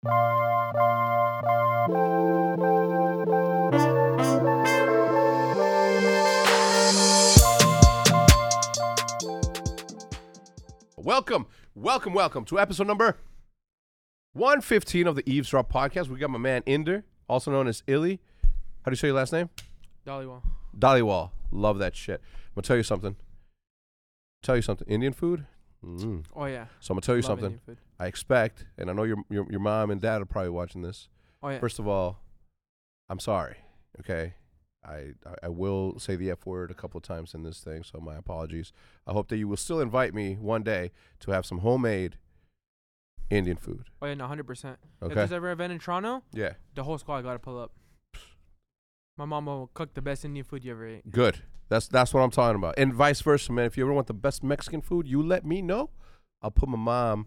Welcome, welcome, welcome to episode number 115 of the Eavesdrop podcast. We got my man Inder, also known as Illey. How do you say your last name? Dollywall. Dollywall. Love that shit. I'm going to tell you something. Tell you something. Indian food? Mm. Oh yeah. So I'm going to tell you Love something. Indian food. I expect, and I know your, your your mom and dad are probably watching this. Oh yeah. First of all, I'm sorry. Okay, I, I will say the f word a couple of times in this thing, so my apologies. I hope that you will still invite me one day to have some homemade Indian food. oh yeah. No, hundred percent. If Okay. there's ever an event in Toronto, Yeah. the whole squad gotta pull up. My mom will cook the best Indian food you ever ate. Good. That's that's what I'm talking about. And vice versa, man. If you ever want the best Mexican food, you let me know. I'll put my mom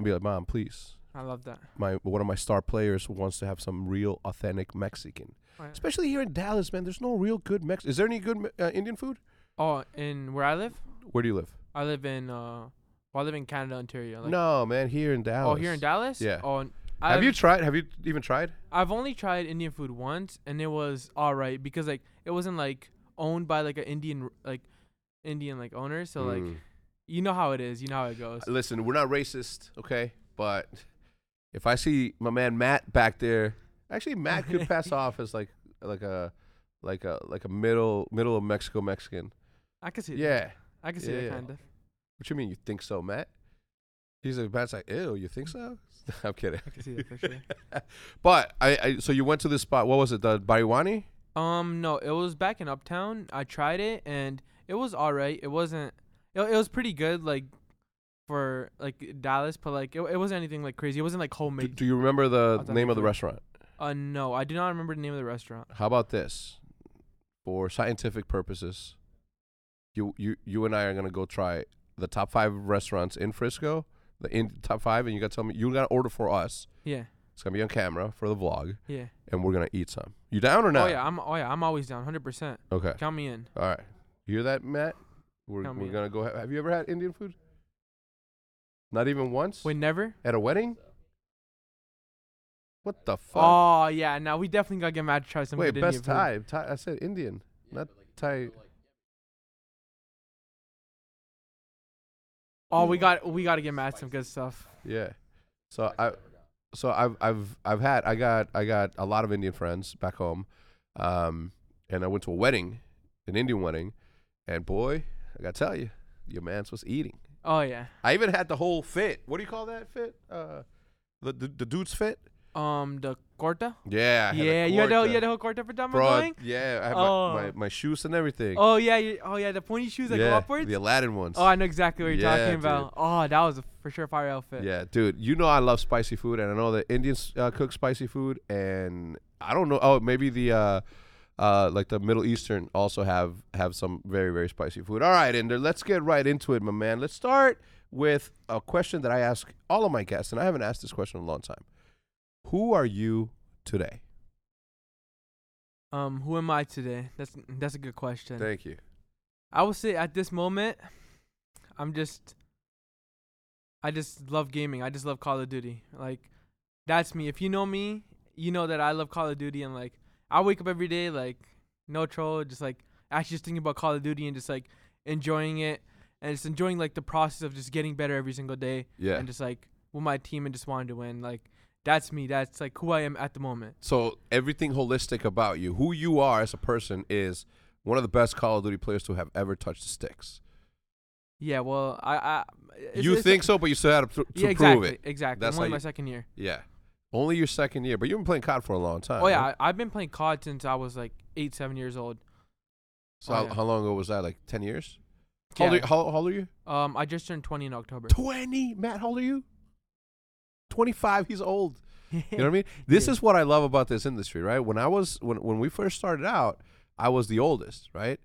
and be like, Mom, please. I love that. My one of my star players wants to have some real authentic Mexican. Oh. Especially here in Dallas, man. There's no real good Mex. Is there any good uh, Indian food? Oh, in where I live, Where do you live? I live in uh, well, I live in Canada, Ontario. Like, no, man. Here in Dallas. Oh, here in Dallas. Yeah. Oh, Have I've, you tried? Have you even tried? I've only tried Indian food once, and it was all right because like it wasn't like owned by like an Indian like Indian like owner. So like Mm. You know how it is. You know how it goes. Listen, we're not racist, okay? But if I see my man Matt back there, actually Matt could pass off as like like a like a like a middle middle of Mexico Mexican. I can see. That. Yeah. I can see Yeah, that kind of. What you mean? You think so, Matt? He's like Matt's like, ew, you think so? I'm kidding. I can see that for sure. But I, I so you went to this spot. What was it? The Bariwani? Um, no, it was back in Uptown. I tried it and it was alright. It wasn't. It, it was pretty good, like for like Dallas, but like it, it wasn't anything like crazy. It wasn't like Do, homemade. do you remember the Authentic name of the food. restaurant? uh, no, I do not remember the name of the restaurant. How about this? For scientific purposes, you you you and I are gonna go try the top five restaurants in Frisco, the in top five, and you gotta tell me you gotta order for us. Yeah, It's gonna be on camera for the vlog, yeah. and we're gonna eat some. You down or not? Oh yeah, I'm. Oh yeah, I'm always down, hundred percent. Okay. Count me in. All right. You hear that, Matt? We're me we're gonna go. Ha- have you ever had Indian food? Not even once. Wait, never. At a wedding? What the fuck? Oh yeah, now we definitely gotta get Matt to try some Wait, good best Indian. Thai. Thai. I said Indian, not Thai. Oh, we got we gotta get Matt some good stuff. Yeah. So I so I've I've I've had I got I got a lot of Indian friends back home. Um and I went to a wedding, an Indian wedding, and boy, I gotta tell you, your man's was eating. Oh yeah. I even had the whole fit. What do you call that fit? Uh the the, the dude's fit? Um, the kurta. Yeah. I had a Yeah, you had the you had the whole kurta for Bro, going. yeah, I had Oh. my, my, my shoes and everything. Oh yeah, you, oh yeah, the pointy shoes that yeah, go upwards. The Aladdin ones. Oh, I know exactly what you're Yeah, talking dude. about. Oh, that was a for sure fire outfit. Yeah, dude. You know I love spicy food, and I know that Indians uh, cook spicy food, and I don't know. Oh, maybe the uh, uh, like the Middle Eastern also have have some very very spicy food. All right, Ender, let's get right into it, my man. Let's start with a question that I ask all of my guests, and I haven't asked this question in a long time. Who are you today? Um, who am I today? That's that's a good question. Thank you. I would say at this moment, I'm just. I just love gaming. I just love Call of Duty. Like, that's me. If you know me, you know that I love Call of Duty, and like, I wake up every day like, no troll, just like actually just thinking about Call of Duty and just like enjoying it, and just enjoying like the process of just getting better every single day, Yeah. and just like with my team and just wanting to win. Like, that's me. That's like who I am at the moment. So everything holistic about you, who you are as a person, is one of the best Call of Duty players to have ever touched the sticks. Yeah. Well, I. I it's- you it's- think so, but you still had to, to yeah, prove exactly, it. exactly. That's only my you- second year. Yeah. Only your second year, but you've been playing COD for a long time. Oh yeah, right? I, I've been playing COD since I was like eight, seven years old. So oh, how, yeah. how long ago was that? Like ten years? How, old are you, how, how old are you? Um, I just turned twenty in October. Twenty. Matt, how old are you? Twenty-five. He's old. You know what I mean? This Yeah. is what I love about this industry, right? When I was when when we first started out, I was the oldest, right?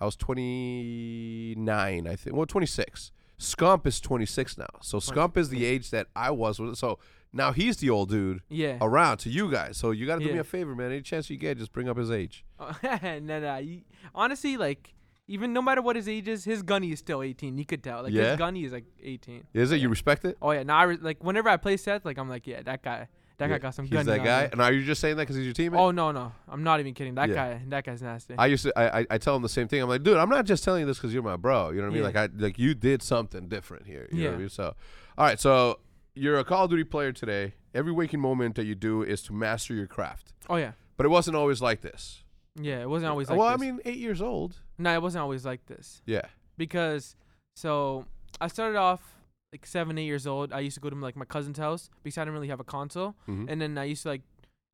I was twenty nine, I think. Well, twenty six. Scump is twenty six now. So Scump is the age that I was. So now he's the old dude yeah. around to you guys. So you got to do me Yeah. a favor, man. Any chance you get, just bring up his age. no, no. You, honestly, like even no matter what his age is, his gunny is still 18. You could tell. Like Yeah? his gunny is like 18. Is it? Yeah. You respect it? Oh yeah, now I re- like whenever I play Seth, like I'm like, yeah, that guy, that Yeah, guy got some He's gunny. that on guy. him. And are you just saying that because he's your teammate? Oh no, no, I'm not even kidding. That Yeah. guy, that guy's nasty. I used to. I, I I tell him the same thing. I'm like, dude, I'm not just telling you this because you're my bro. You know what I mean? Yeah. Like I like you did something different here. You know what I Yeah. mean? So, all right. So you're a Call of Duty player today. Every waking moment that you do is to master your craft. oh yeah, But it wasn't always like this. yeah. It wasn't always like this. well, this. I mean, eight years old. no, it wasn't always like this Yeah. because so I started off like seven, eight years old. I used to go to like my cousin's house because I didn't really have a console, Mhm. and then I used to like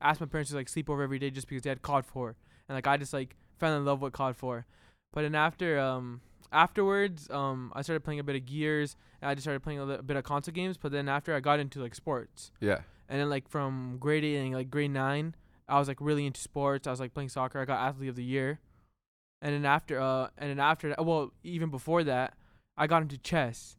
ask my parents to like sleep over every day just because they had COD 4, and like I just like fell in love with COD 4. But then after um afterwards um I started playing a bit of Gears, and I just started playing a li- bit of console games. But then after I got into like sports. yeah. And then like from grade eight and like grade nine, I was like really into sports. I was like playing soccer. I got athlete of the year. And then after uh and then after that, well even before that, I got into chess.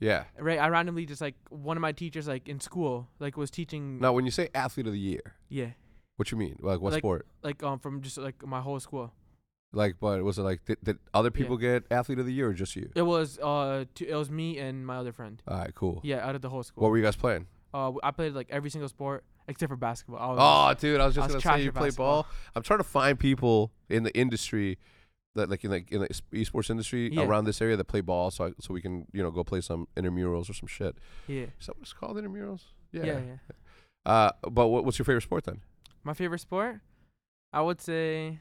Yeah. Right, I randomly just like one of my teachers like in school like was teaching. Now, when you say athlete of the year, Yeah, what you mean? Like what Like- sport? like um from just like my whole school. Like, but was it like did, did other people get athlete of the year or just you? It was uh two, it was me and my other friend. All right, cool. Yeah, out of the whole school. What were you guys playing? uh, I played like every single sport except for basketball. I was, Oh, dude, I was just I was gonna say you play basketball. ball. I'm trying to find people in the industry that like in like in the esports industry Yeah. around this area that play ball, so I, so we can you know go play some intramurals or some shit. yeah, Is that what it's called, intramurals? yeah, Yeah. yeah. Uh, but what, what's your favorite sport then? My favorite sport, I would say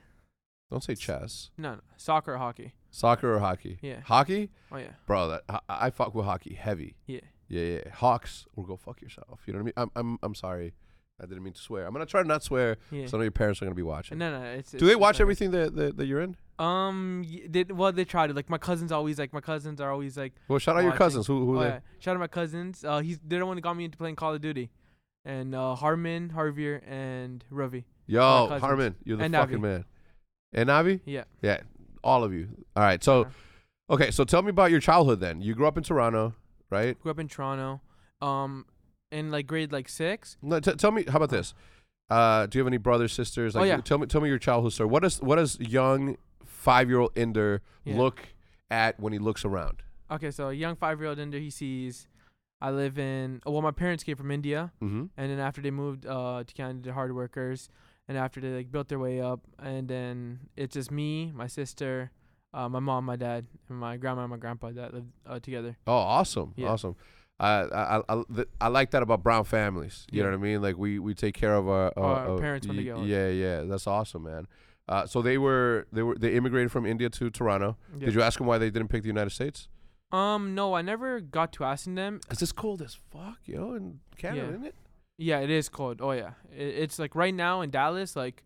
Don't say chess, no, no soccer or hockey. soccer or hockey. Yeah. Hockey, Oh yeah, bro. That I, I fuck with hockey heavy. yeah. Yeah, yeah. Hawks or go fuck yourself. You know what I mean? I'm I'm I'm sorry. I didn't mean to swear. I'm gonna try to not swear. Yeah. So I know your parents are gonna be watching. no, no. It's, Do it's- they it's watch okay. everything that, that that you're in? Um, y- they, well, they try to. Like my cousins always like my cousins are always like. Well, shout out your Watching. cousins. Who who Oh, they? yeah. Shout out my cousins. Uh, he's they're the one that got me into playing Call of Duty, and uh, Harmon, Harvier, and Ravi. Yo, cousins. Harmon, you're the And fucking Navi. man. And Navi? Yeah. Yeah, all of you. All right. So, okay. So tell me about your childhood then. You grew up in Toronto, right? grew up in Toronto. Um, in like grade like six. No, t- tell me. How about this? Uh, do you have any brothers, sisters? Oh, Like, yeah. Tell me. Tell me your childhood story. What does what does young five year old Ender Yeah. look at when he looks around? Okay, so a young five year old Ender, he sees. I live in. Well, my parents came from India, Mm-hmm. and then after they moved uh to Canada, hard workers, and after they like built their way up, and then it's just me, my sister, uh, my mom, my dad, and my grandma and my grandpa that live uh, together. Oh, awesome, Yeah. awesome. Uh, I I I, th- I like that about brown families. You know what I mean? Like we we take care of our, Our uh, parents when they older. Yeah, yeah, that's awesome, man. Uh, so they were they were they immigrated from India to Toronto. Yeah. Did you ask them why they didn't pick the United States? Um, no, I never got to asking them. It's cold as fuck, yo, in Canada, Yeah. isn't it? Yeah, it is cold. Oh yeah, it, it's like right now in Dallas, like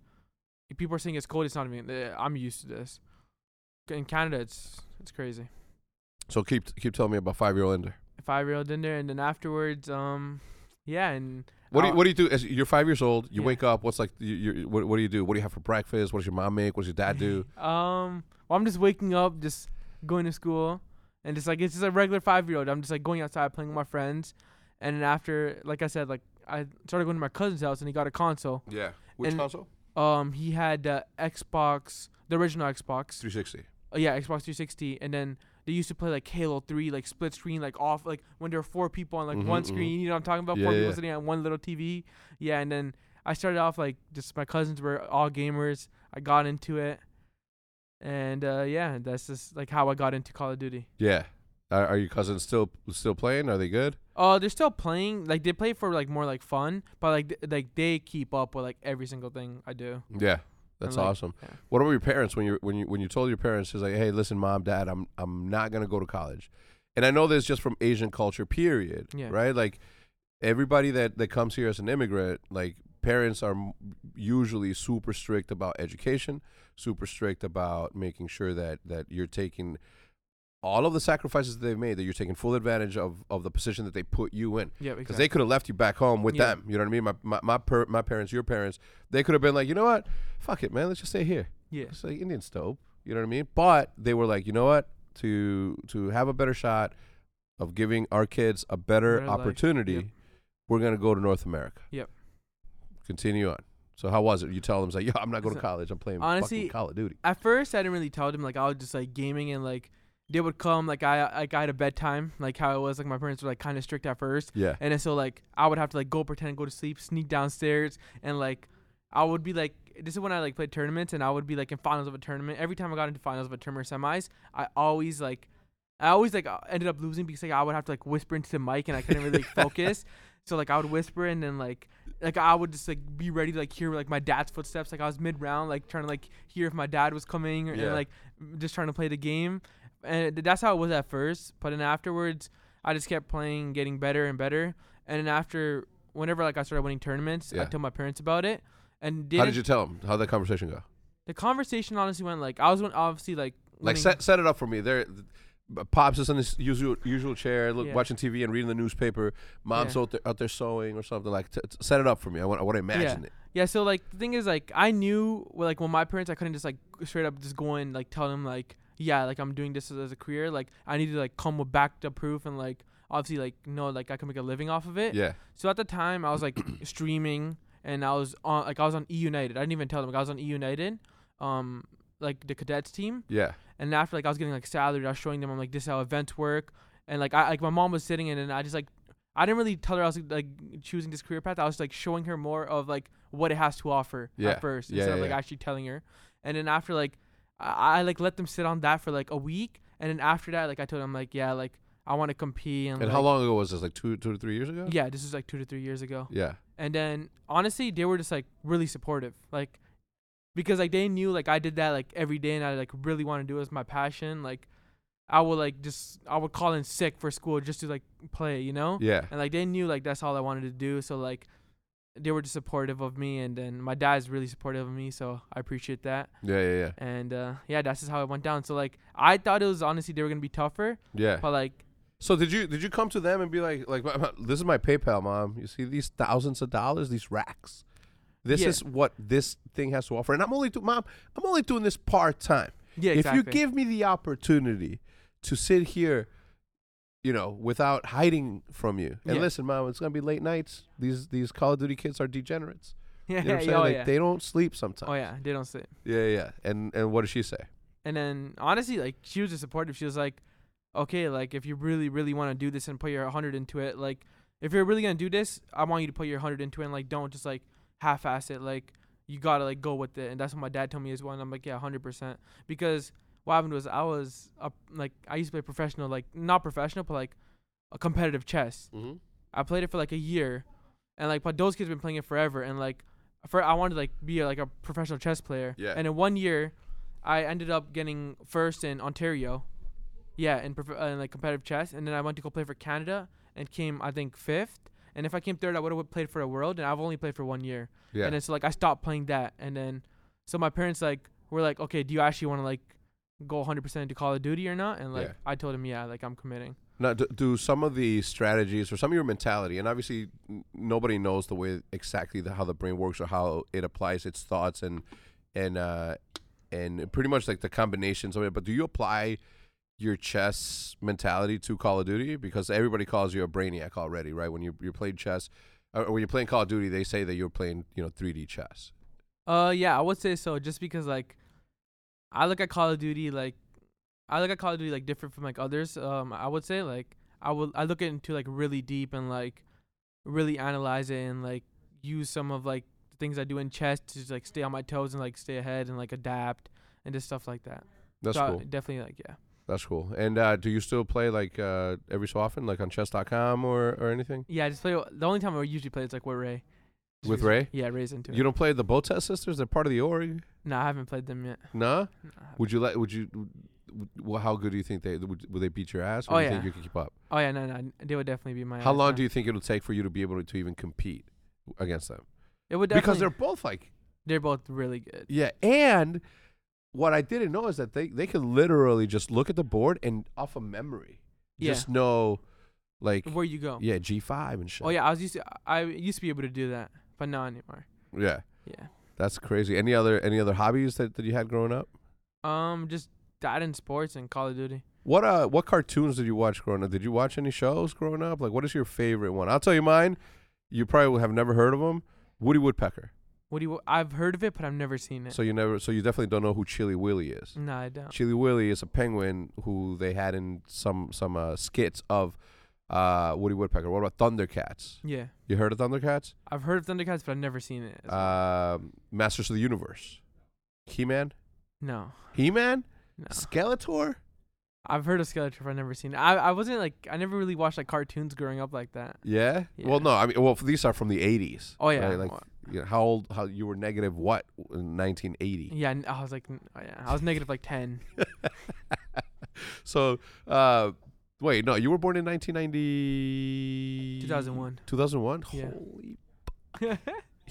people are saying it's cold. It's not even. eh, I'm used to this. In Canada, it's it's crazy. So keep keep telling me about five year old Inder. Five year old there, and then afterwards, um, yeah, and What do you what do you do? As you're five years old. You Yeah. wake up. What's like? You, you what, what do you do? What do you have for breakfast? What does your mom make? What does your dad do? Um, well, I'm just waking up, just going to school, and just like it's just a regular five year old. I'm just like going outside playing with my friends, and then after, like I said, like I started going to my cousin's house, and he got a console. Yeah. Which And- console? Um, he had uh, Xbox, the original Xbox. Three sixty. Uh, yeah, Xbox 360, and then they used to play like Halo 3, like split screen, like off, like when there were four people on like Mhm, one mhm. screen. You know what I'm talking about? Yeah, four yeah, people sitting on one little TV. Yeah, and then I started off like just my cousins were all gamers. I got into it, and uh, yeah, that's just like how I got into Call of Duty. Yeah. Are, are your cousins still still playing? Are they good? Oh, they're still playing. Like they play for like more like fun, but like th- like they keep up with like every single thing I do. Yeah. That's like- awesome. yeah. What about your parents when you when you when you told your parents is like, hey, listen, mom, dad, I'm I'm not gonna go to college, and I know this just from Asian culture, period. Yeah. Right. Like everybody that that comes here as an immigrant, like parents are m- usually super strict about education, super strict about making sure that that you're taking all of the sacrifices that they've made, that you're taking full advantage of of the position that they put you in Yeah, because exactly. they could have left you back home with Yeah. them. You know what I mean? My my my, per, my parents, your parents, they could have been like, you know what? Fuck it, man. Let's just stay here. yeah, It's like Indian stove. You know what I mean? But they were like, you know what? To to have a better shot of giving our kids a better Better opportunity, Yep. we're gonna go to North America. Yep. Continue on. So how was it? You tell them like, yo, I'm not going to college. I'm playing honestly, fucking Call of Duty. At first, I didn't really tell them. Like I was just like gaming and like they would come. Like I like I had a bedtime. Like how it was. Like my parents were like kind of strict at first. Yeah. And then so like I would have to like go pretend go to sleep, sneak downstairs, and like I would be like this is when I like played tournaments and I would be like in finals of a tournament. Every time I got into finals of a tournament or semis, I always like I always like uh, ended up losing because like I would have to like whisper into the mic and I couldn't really like, focus. So like I would whisper and then like like I would just like be ready to like hear like my dad's footsteps. Like I was mid round, like trying to like hear if my dad was coming or, Yeah. and like just trying to play the game. And that's how it was at first. But then afterwards, I just kept playing, getting better and better. And then after, whenever like I started winning tournaments, Yeah. I told my parents about it. And How didn't, did you tell them? How'd that conversation go? the conversation honestly went like I was one- obviously like Like winning- set set it up for me. There, uh, pops is in his usual usual chair, look, Yeah. watching TV and reading the newspaper. Mom's Yeah. out there out there sewing or something. Like t- t- set it up for me. I want I want to imagine it. Yeah, so like the thing is like I knew well, like when my parents I couldn't just like straight up just go and like tell them like yeah like I'm doing this as, as a career like I need to like come with backed up proof and like obviously like know like I can make a living off of it. Yeah. So at the time I was like streaming and I was on like I was on E United. I didn't even tell them like, I was on E United, um like the cadets team. Yeah. And after like I was getting like salary, I was showing them I'm like this is how events work. And like I like my mom was sitting in and I just like I didn't really tell her I was like choosing this career path. I was like showing her more of like what it has to offer Yeah. at first Yeah, instead yeah, of like actually telling her. And then after like I, I like let them sit on that for like a week. And then after that, like I told them like yeah like I want to compete. And, And like, how long ago was this? Like two two to three years ago. Yeah, this is like two to three years ago. Yeah. And then honestly, they were just like really supportive. Like because like they knew like I did that like every day and I like really want to do it as my passion. Like I would like just I would call in sick for school just to like play, you know? Yeah. And like they knew like that's all I wanted to do. So like they were just supportive of me and then my dad's really supportive of me, so I appreciate that. Yeah. Yeah. Yeah. And uh yeah, that's just how it went down. So like I thought it was honestly they were gonna be tougher. Yeah. But like So did you did you come to them and be like like this is my PayPal, mom. You see these thousands of dollars, these racks. This Yeah. is what this thing has to offer, and I'm only do, mom. I'm only doing this part time. yeah, If exactly. you give me the opportunity to sit here, you know, without hiding from you, and Yeah. listen, mom, it's gonna be late nights. These these Call of Duty kids are degenerates. yeah, You know what I'm yeah, oh, saying? oh, Like, yeah. They don't sleep sometimes. oh yeah, they don't sit. Yeah, yeah. And and what does she say? And then honestly, like she was just supportive. She was like, "Okay, like if you really, really want to do this and put your hundred into it, like if you're really gonna do this, I want you to put your hundred into it and like don't just like half-ass it. Like you gotta like go with it." And that's what my dad told me as well. And I'm like, "Yeah, hundred percent." Because what happened was I was up like I used to play professional, like not professional, but like a competitive chess. Mm-hmm. I played it for like a year, and like but those kids been playing it forever, and like for I wanted to like be a, like a professional chess player. Yeah. And in one year, I ended up getting first in Ontario. Yeah, in, prof- uh, in like competitive chess, and then I went to go play for Canada and came I think fifth. And if I came third, I would have played for a world, and I've only played for one year. Yeah. And then so like I stopped playing that, and then so my parents like were like, okay, do you actually want to like go 100% into Call of Duty or not? And like Yeah. I told him, yeah, like I'm committing. Now, do, do some of the strategies or some of your mentality, and obviously n- nobody knows the way exactly the, how the brain works or how it applies its thoughts and and uh, and pretty much like the combinations of it. But do you apply your chess mentality to Call of Duty? Because everybody calls you a brainiac already, right? When you you're playing chess, or when you're playing Call of Duty, they say that you're playing you know 3D chess. Uh, yeah, I would say so. Just because like, I look at Call of Duty like, I look at Call of Duty like different from like others. Um, I would say like I will I look into like really deep and like really analyze it and like use some of like the things I do in chess to just, like stay on my toes and like stay ahead and like adapt and just stuff like that. That's So cool. definitely like yeah. That's cool. And uh, do you still play like uh, every so often, like on chess.com or or anything Yeah, I just play. The only time I usually play is like with Ray. Just with Ray? Yeah, Ray's into it. You don't play the Botez sisters? They're part of the org. No, I haven't played them yet. No. No, Would you let? Would you? would- Well, how good do you think they would? Would they beat your ass? Or Oh, do you think yeah. you could keep up? Oh yeah, no, no, they would definitely be my. How long do you think it'll take for you to be able to, to even compete against them? It would definitely Because they're both like they're both really good. yeah, and what I didn't know is that they they could literally just look at the board and off of memory, Yeah. just know like Where you go? yeah G five and shit. Oh yeah, I was used to I used to be able to do that, but not anymore. yeah. Yeah. That's crazy. Any other any other hobbies that, that you had growing up? Um, just that in sports and Call of Duty. What uh what cartoons did you watch growing up? Did you watch any shows growing up? Like what is your favorite one? I'll tell you mine. You probably have never heard of them. Woody Woodpecker. What do you? I've heard of it, but I've never seen it. So you never. So you definitely don't know who Chilly Willy is. no, I don't. Chilly Willy is a penguin who they had in some some uh, skits of uh, Woody Woodpecker. What about Thundercats? Yeah, You heard of Thundercats? I've heard of Thundercats, but I've never seen it. Um, Masters of the Universe. He Man. no, He Man. no. Skeletor. I've heard of Skeletor, but I've never seen it. I I wasn't like I never really watched like cartoons growing up like that. Yeah? Yeah. Well, no. I mean, well, these are from the '80s. Oh yeah, right? Like, you know, how old? How you were negative? What in 1980? yeah. I was like, oh, yeah, I was negative like ten. So, uh, wait, no, you were born in 1990. 2001. 2001. Yeah. Holy,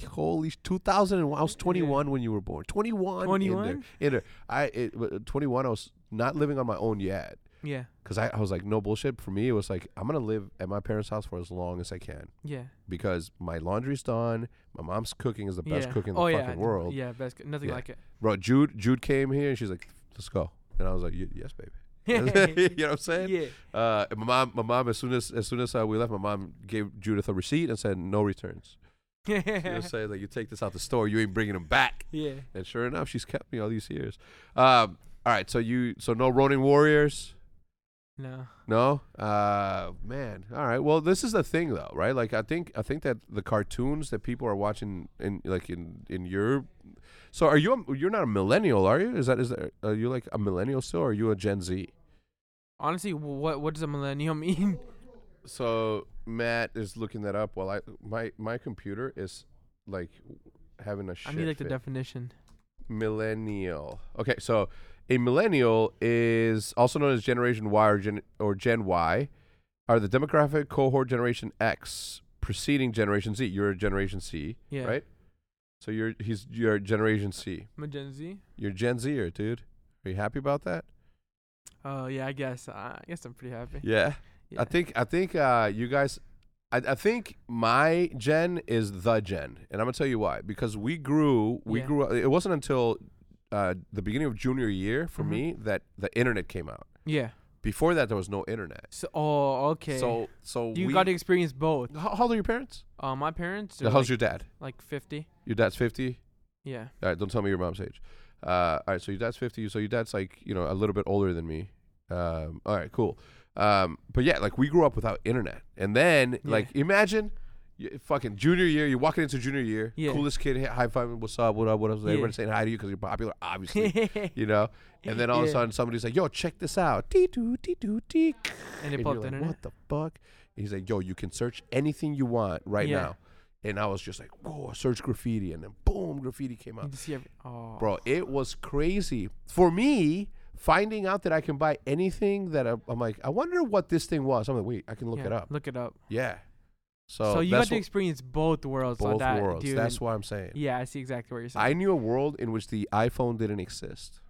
holy, 2001. I was 21 when you were born. 21. in there. 21? In there. I it, uh, 21. I was not living on my own yet. yeah, Cause I, I was like, no bullshit. For me, it was like, I'm gonna live at my parents' house for as long as I can yeah. because my laundry's done. My mom's cooking is the best yeah. cook in the oh, fucking yeah, world. Yeah, best. Nothing Yeah. like it. Bro, Jude Jude came here and she's like, let's go. And I was like, yes, baby. you know what I'm saying? yeah. Uh, my mom, my mom, as soon as as soon as uh, we left, my mom gave Judith a receipt and said no returns. She was saying like, you take this out the store, you ain't bringing them back. yeah. And sure enough, she's kept me all these years. Um, all right, so you, so no Ronin Warriors, No. no. Uh, man, all right. Well, this is the thing though, right? Like, I think I think that the cartoons that people are watching in like in in your so are you a, you're not a millennial, are you? Is that is that are you like a millennial still, or are you a Gen Z? Honestly, what what does a millennial mean? So Matt is looking that up while I my my computer is like having a shit I need like the definition. millennial. Okay, so a millennial is also known as Generation Y or Gen or Gen Y, are the demographic cohort Generation X preceding Generation Z. You're a Generation C, Yeah. right? So you're he's you're Generation C. I'm a Gen Z. You're Gen Zer, dude. Are you happy about that? Oh yeah, I guess. Uh, I guess I'm pretty happy. Yeah. Yeah. I think I think uh, you guys. I, I think my gen is the gen, and I'm gonna tell you why. Because we grew, we Yeah. grew. up It wasn't until uh, the beginning of junior year for Mhm. me that the internet came out. Yeah. Before that, there was no internet. So oh okay. So so you we, got to experience both. How, how old are your parents? Uh, my parents. Are How's like, your dad? like 50. Your dad's fifty. Yeah. All right, don't tell me your mom's age. Uh, all right, so your dad's fifty. So your dad's like you know a little bit older than me. Um, all right, cool. Um, but yeah, like we grew up without internet, and then Yeah. like imagine, you, fucking junior year, you're walking into junior year, Yeah. coolest kid, high five, what's up, what up, what up, Yeah. everybody saying hi to you because you're popular, obviously, you know. And then all of a sudden somebody's like, "Yo, check this out," tee doo tee doo they And pull you're like, internet. what the fuck? And he's like, yo, you can search anything you want right Yeah. now. And I was just like, whoa, search graffiti. And then boom, graffiti came out. every. Oh. Bro, it was crazy. For me, finding out that I can buy anything that I, I'm like, I wonder what this thing was. I'm like, wait, I can look Yeah, it up. Look it up. Yeah. So, So, you got to experience both worlds. both that, worlds. Dude. That's what I'm saying. Yeah, I see exactly what you're saying. I knew a world in which the iPhone didn't exist.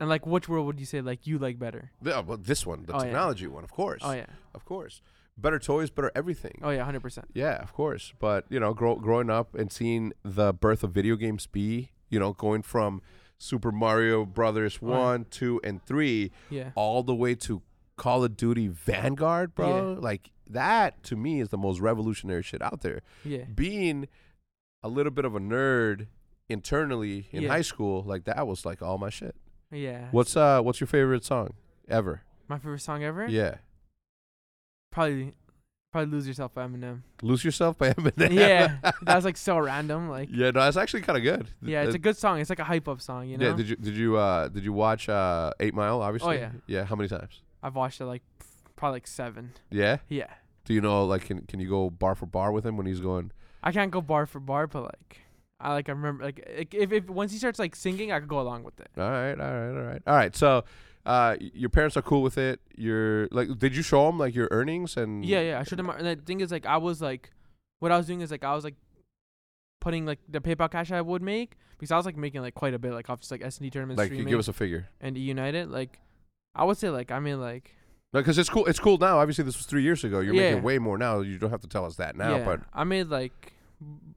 and like, which world would you say like you like better? Yeah, well, this one, the Oh, yeah. technology one, of course. Oh yeah. Of course. Better toys, better everything. Oh yeah. Hundred percent. Yeah, of course. But you know, grow, growing up and seeing the birth of video games be, you know, going from Super Mario Brothers Oh, yeah. one, two, and three, Yeah. all the way to Call of Duty Vanguard, bro. Like that to me is the most revolutionary shit out there. Yeah. Being a little bit of a nerd internally in Yeah. high school, like that was like all my shit. Yeah. What's uh what's your favorite song ever? my favorite song ever? Yeah. Probably, probably lose yourself by Eminem. Lose Yourself by Eminem. yeah. That was like so random. Like. yeah, no, it's actually kind of good. Yeah, it's a good song. It's like a hype up song, you know. Yeah, did you did you uh did you watch uh Eight Mile? Obviously. Oh yeah. Yeah. How many times? I've watched it like probably like seven. Yeah. Yeah. Do you know like can can you go bar for bar with him when he's going? I can't go bar for bar, but like, I like I remember like like, if if once he starts like singing, I could go along with it. All right, all right, all right, all right. So, uh, your parents are cool with it. You're like, did you show them like your earnings and? Yeah, yeah. I should have. And the thing is, like, I was like, what I was doing is like I was like putting like the PayPal cash I would make because I was like making like quite a bit like off just like S and D tournaments Like, you give us a figure. and United. Like, I would say like I mean like Because it's cool. It's cool now. Obviously, this was three years ago. You're Yeah. making way more now. You don't have to tell us that now. yeah, But I made like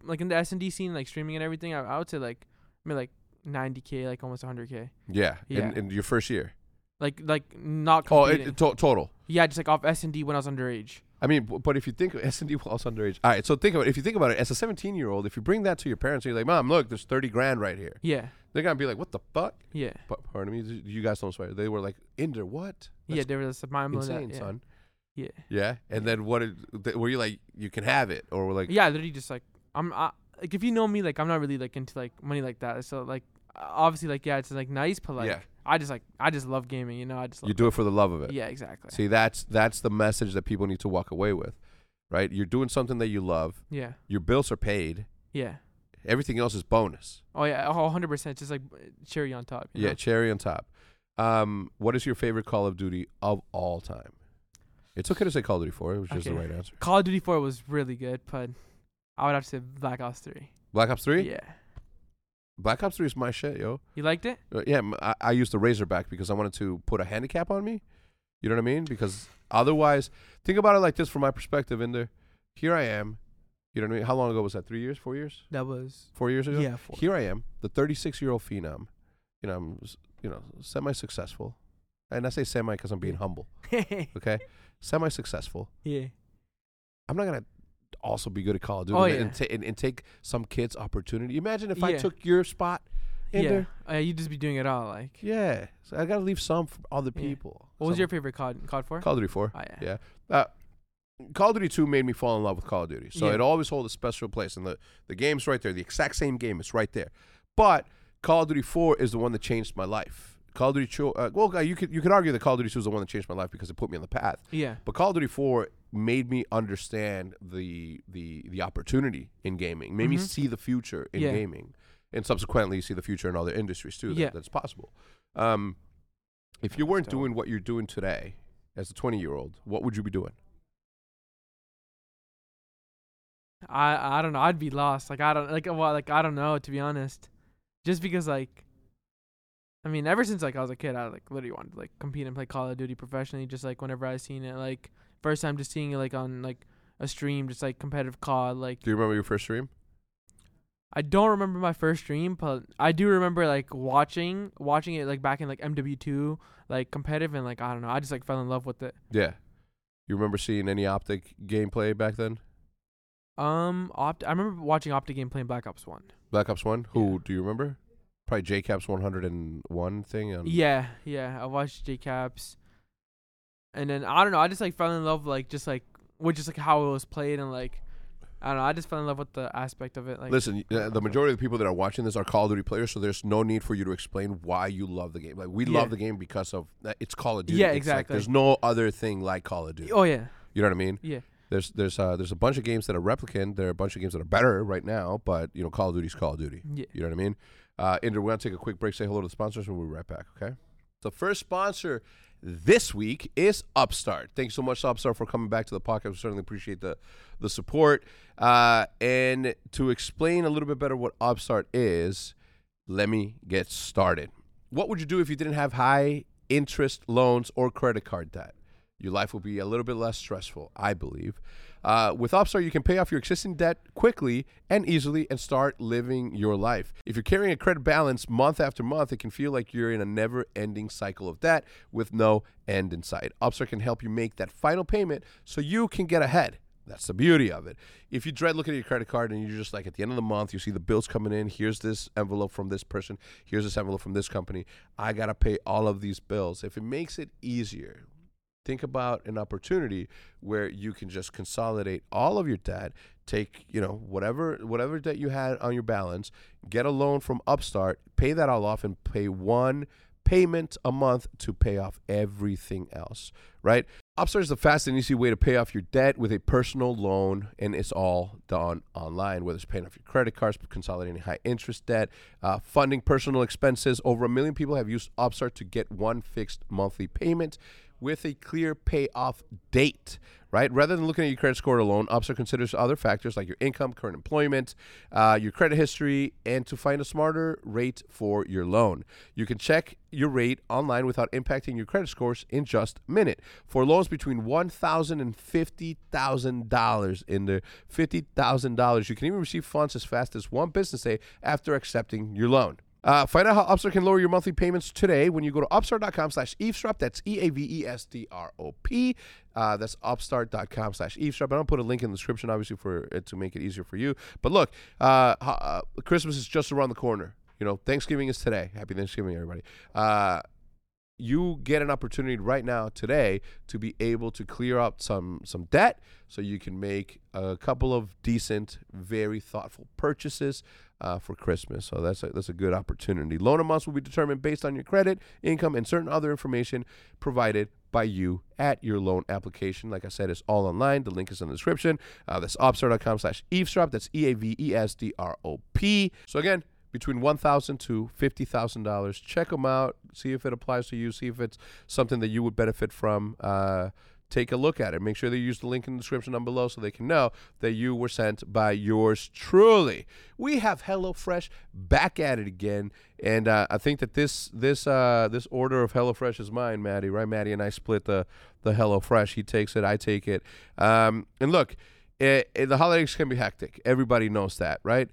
like in the S and D scene like streaming and everything. I, I would say like I mean like 90k, like almost 100k. yeah, Yeah. In, in your first year. Like like not Oh, competing. it, it to- total. yeah, just like off S and D when I was underage. I mean, b- but if you think S and D while I was underage, all right. So think about it. if you think about it as a 17 year old, if you bring that to your parents, and you're like, "Mom, look, there's 30 grand right here." Yeah, They're gonna be like, "What the fuck?" yeah, Pa- Pardon me. You guys don't swear. They were like, "Inder, what?" yeah. That's There was a mind blowing. insane, that, yeah. son. Yeah. Yeah. And then what? Did, th- were you like, you can have it, or were like, Yeah, literally just like I'm I, like if you know me, like I'm not really like into like money like that. So like obviously like yeah, it's like nice, but like Yeah. I just like I just love gaming. You know, I just love you do it for the love of it? Yeah, exactly. See, that's that's the message that people need to walk away with, right? You're doing something that you love. Yeah, Your bills are paid. yeah. Everything else is bonus. Oh yeah, oh, 100 percent. Just like cherry on top. you Yeah, know? cherry on top. Um, what is your favorite Call of Duty of all time? It's okay to say Call of Duty 4. It was just the right answer. Call of Duty 4 was really good, but I would have to say Black Ops 3. Black Ops 3? Yeah. Black Ops 3 is my shit, yo. You liked it? Uh, yeah, I used the Razorback because I wanted to put a handicap on me. You know what I mean? Because otherwise, think about it like this from my perspective. In there, here I am. You know what I mean? How long ago was that? Three years? Four years? That was Four years ago? yeah. Four. Here I am, the 36 year old phenom. You know, I'm you know semi successful, and I say semi because I'm being humble. Okay, semi successful. yeah. I'm not gonna also be good at Call of Duty Oh, and, yeah. and, ta- and, and take some kid's opportunity. Imagine if I took your spot in yeah. there. Uh, you just be doing it all. Like, Yeah, so I gotta leave some for other Yeah. people. what was your favorite COD? COD 4? Call of Duty 4? Oh yeah. Yeah. Uh, Call of Duty 2 made me fall in love with Call of Duty. So Yeah. it always holds a special place. And the, the game's right there. The exact same game It's right there. But Call of Duty 4 is the one that changed my life. Call of Duty 2, uh, well, uh, you could, you could argue that Call of Duty 2 is the one that changed my life because it put me on the path. Yeah. But Call of Duty 4 made me understand the the the opportunity in gaming, made me Mhm. see the future in Yeah. gaming, and subsequently see the future in other industries too. That, Yeah. That's possible. Um, if you weren't doing what you're doing today as a 20 year old, what would you be doing? I I don't know. I'd be lost. Like I don't like well like I don't know to be honest. Just because like I mean, ever since like I was a kid, I like literally wanted to like compete and play Call of Duty professionally. Just like whenever I seen it, like first time just seeing it like on like a stream, just like competitive COD. Like Do you remember your first stream? I don't remember my first stream, but I do remember like watching watching it like back in like MW2, like competitive and like I don't know. I just like fell in love with it. Yeah. You remember seeing any optic gameplay back then? Um, Opt. I remember watching Optic gameplay playing Black Ops One. Black Ops 1? Who Yeah. do you remember? Probably JCap's 101 thing. On, Yeah, yeah. I watched JCaps, and then I don't know. I just like fell in love like just like with just like how it was played and like I don't know. I just fell in love with the aspect of it. Like Listen, uh, the majority of the people that are watching this are Call of Duty players, so there's no need for you to explain why you love the game. Like we Yeah. love the game because of uh, it's Call of Duty. Yeah, It's like exactly. there's no other thing like Call of Duty. Oh yeah, You know what I mean? yeah. There's there's uh, there's a bunch of games that are replicant. There are a bunch of games that are better right now, but you know Call of Duty's Call of Duty. Yeah. You know what I mean? Uh, Inder, we're gonna take a quick break, say hello to the sponsors, and we'll be right back. Okay. The first sponsor this week is Upstart. Thanks so much, Upstart, for coming back to the podcast. We certainly appreciate the the support. Uh, and to explain a little bit better what Upstart is, let me get started. What would you do if you didn't have high interest loans or credit card debt? Your life will be a little bit less stressful, I believe. Uh, with Upstart, you can pay off your existing debt quickly and easily and start living your life. If you're carrying a credit balance month after month, it can feel like you're in a never ending cycle of debt with no end in sight. Upstart can help you make that final payment so you can get ahead. That's the beauty of it. If you dread looking at your credit card and you're just like at the end of the month, you see the bills coming in. Here's this envelope from this person. Here's this envelope from this company. I got to pay all of these bills. If it makes it easier, think about an opportunity where you can just consolidate all of your debt take you know whatever whatever debt you had on your balance get a loan from upstart pay that all off and pay one payment a month to pay off everything else right? Upstart is the fast and easy way to pay off your debt with a personal loan and it's all done online whether it's paying off your credit cards consolidating high interest debt uh, funding personal expenses. Over a million people have used upstart to get one fixed monthly payment with a clear payoff date, right? Rather than looking at your credit score alone, Upstart considers other factors like your income, current employment, uh, your credit history, and to find a smarter rate for your loan. You can check your rate online without impacting your credit scores in just a minute. For loans between $1,000 and $50,000 in the $50,000, you can even receive funds as fast as one business day after accepting your loan. Uh, find out how Upstart can lower your monthly payments today when you go to upstart.com slash eavesdrop. That's E-A-V-E-S-D-R-O-P. Uh, that's upstart.com slash eavesdrop. I'll put a link in the description, obviously, for it to make it easier for you. But look, uh, uh, Christmas is just around the corner. You know, Thanksgiving is today. Happy Thanksgiving, everybody. You get an opportunity right now today to be able to clear up some some debt so you can make a couple of decent very thoughtful purchases uh, for christmas. So that's a, that's a good opportunity. Loan amounts will be determined based on your credit income and certain other information provided by you at your loan application. Like i said it's all online. The link is in the description. Uh, that's upstart.com slash eavesdrop. That's e-a-v-e-s-d-r-o-p so again between one thousand to fifty thousand dollars. Check them out. See if it applies to you. See if it's something that you would benefit from. Uh, take a look at it. Make sure they use the link in the description down below so they can know that you were sent by yours truly. We have HelloFresh back at it again, and uh, I think that this this uh, this order of HelloFresh is mine, Maddie. Right, Maddie and I split the the HelloFresh. He takes it, I take it. Um, and look, it, it- the holidays can be hectic. Everybody knows that, right?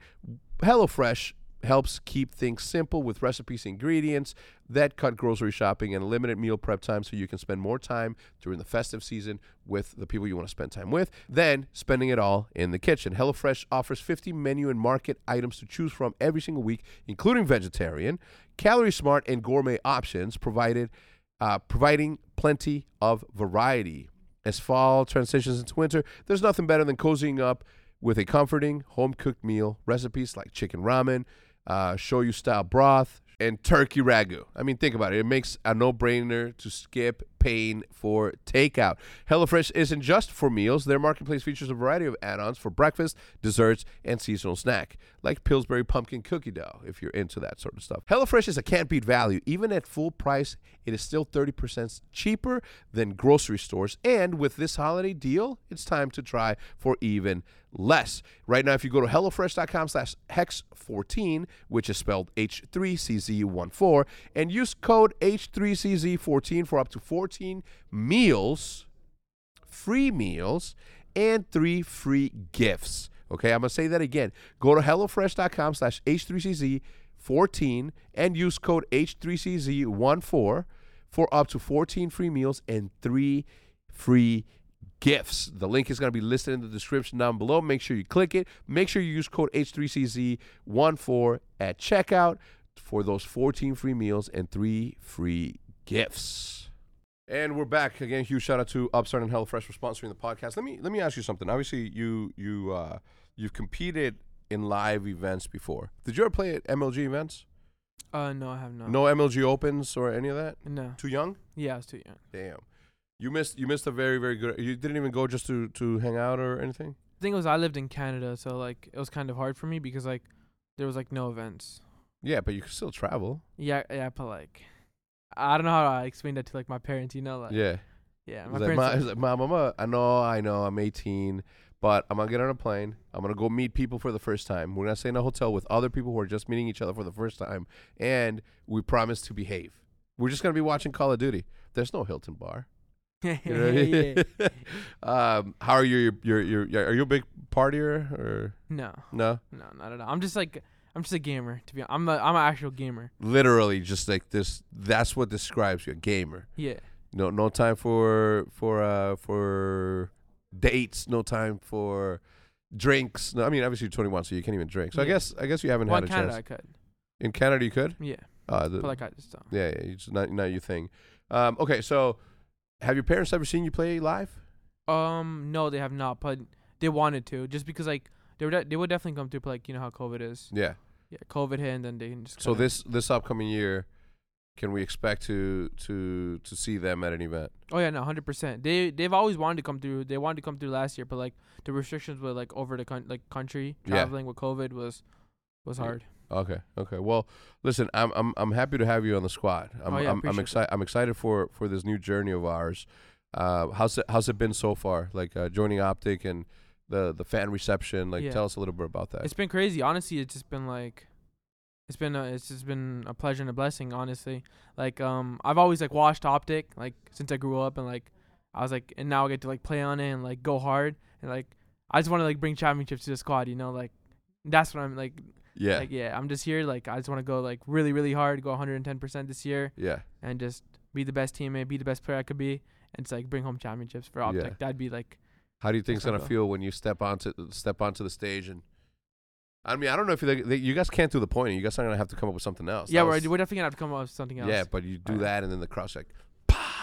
HelloFresh helps keep things simple with recipes and ingredients that cut grocery shopping and limited meal prep time so you can spend more time during the festive season with the people you want to spend time with than spending it all in the kitchen. HelloFresh offers 50 menu and market items to choose from every single week, including vegetarian, calorie smart, and gourmet options, provided uh, providing plenty of variety. As fall transitions into winter, there's nothing better than cozying up with a comforting home cooked meal. Recipes like chicken ramen, uh, shoyu style broth, and turkey ragu. I mean, think about it. It makes a no brainer to skip paying for takeout. HelloFresh isn't just for meals. Their marketplace features a variety of add ons for breakfast, desserts, and seasonal snack, like Pillsbury pumpkin cookie dough, if you're into that sort of stuff. HelloFresh is a can't beat value. Even at full price, it is still 30% cheaper than grocery stores. And with this holiday deal, it's time to try for even less. Right now, if you go to HelloFresh.com slash Hex14, which is spelled H3CZ14, and use code H3CZ14 for up to 14 meals, free meals, and three free gifts. Okay, I'm to say that again. Go to HelloFresh.com slash H3CZ14 and use code H3CZ14 for up to 14 free meals and three free gifts. The link is going to be listed in the description down below. Make sure you click it. Make sure you use code H3CZ14 at checkout for those 14 free meals and three free gifts. And we're back again. Huge shout out to Upstart and HelloFresh for sponsoring the podcast. Let me let me ask you something. Obviously, you you uh, you've competed in live events before. Did you ever play at MLG events? Uh, no, I have not. No MLG Opens or any of that? No. Too young? Yeah, I was too young. Damn. You missed you missed a very very good. You didn't even go just to to hang out or anything. The thing was, I lived in Canada, so like it was kind of hard for me because like there was like no events. Yeah, but you could still travel. Yeah, yeah, but like I don't know how I explain that to like my parents. You know, like yeah. yeah, my parents. Like- like, a, I know, I know, I'm 18, but I'm gonna get on a plane. I'm gonna go meet people for the first time. We're gonna stay in a hotel with other people who are just meeting each other for the first time, and we promise to behave. We're just gonna be watching Call of Duty. There's no Hilton bar. You know I mean? yeah. um, how are you? You're, you're, you're, are you a big partier or No, no? no, not at all. I'm just like I'm just a gamer. To be honest, I'm a, I'm an actual gamer. Literally, just like this. That's what describes you, a gamer. Yeah. No, no time for for uh for dates. No time for drinks. No, I mean obviously you're 21, so you can't even drink. So I guess I guess you haven't Well, had in a Canada, chance. I could. In Canada, you could. Yeah, Uh, the, but like I just don't. yeah, yeah, it's not not your thing. Um, okay, so have your parents ever seen you play live? Um, no, they have not, but they wanted to, just because like they would de- they would definitely come through, but like you know how COVID is. Yeah. Yeah, COVID hit, and then they can just. So this this upcoming year, can we expect to to to see them at an event? Oh yeah, no, hundred percent. They they've always wanted to come through. They wanted to come through last year, but like the restrictions were like over the con- like country traveling with COVID was was hard. Okay. Okay. Well, listen, I'm I'm I'm happy to have you on the squad. I'm Oh, yeah, I'm, I'm excited. I'm excited for for this new journey of ours. Uh, how's it how's it been so far? Like uh, joining Optic and the the fan reception. Like, Yeah. tell us a little bit about that. It's been crazy. Honestly, it's just been like, it's been a, it's just been a pleasure and a blessing. Honestly, like um, I've always like watched Optic like since I grew up, and like I was like, and now I get to like play on it and like go hard, and like I just want to like bring championships to the squad. You know, like that's what I'm like. Yeah. Like yeah, I'm just here. Like I just want to go like really really hard, go 110 percent this year, yeah. and just be the best teammate, be the best player I could be, and just like bring home championships for Optic. Yeah. That'd be like How do you think it's gonna feel when you step onto step onto the stage and? I mean, I don't know if you they, you guys can't do the pointing. You guys are gonna have to come up with something else. yeah, we're, was- we're definitely gonna have to come up with something else. yeah, but you do Alright. that and then the crowd's like,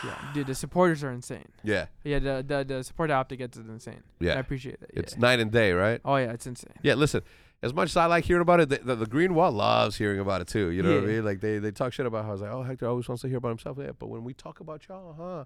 yeah, dude, the supporters are insane. yeah, Yeah, the the the support Optic gets is insane. yeah. I appreciate it. It's night and day, right? oh yeah, it's insane. Yeah, listen. As much as I like hearing about it, the, the, the Green Wall loves hearing about it too. You know what I mean? Like they, they talk shit about how it's like, oh, Hector always wants to hear about himself. Yeah, but when we talk about y'all, huh?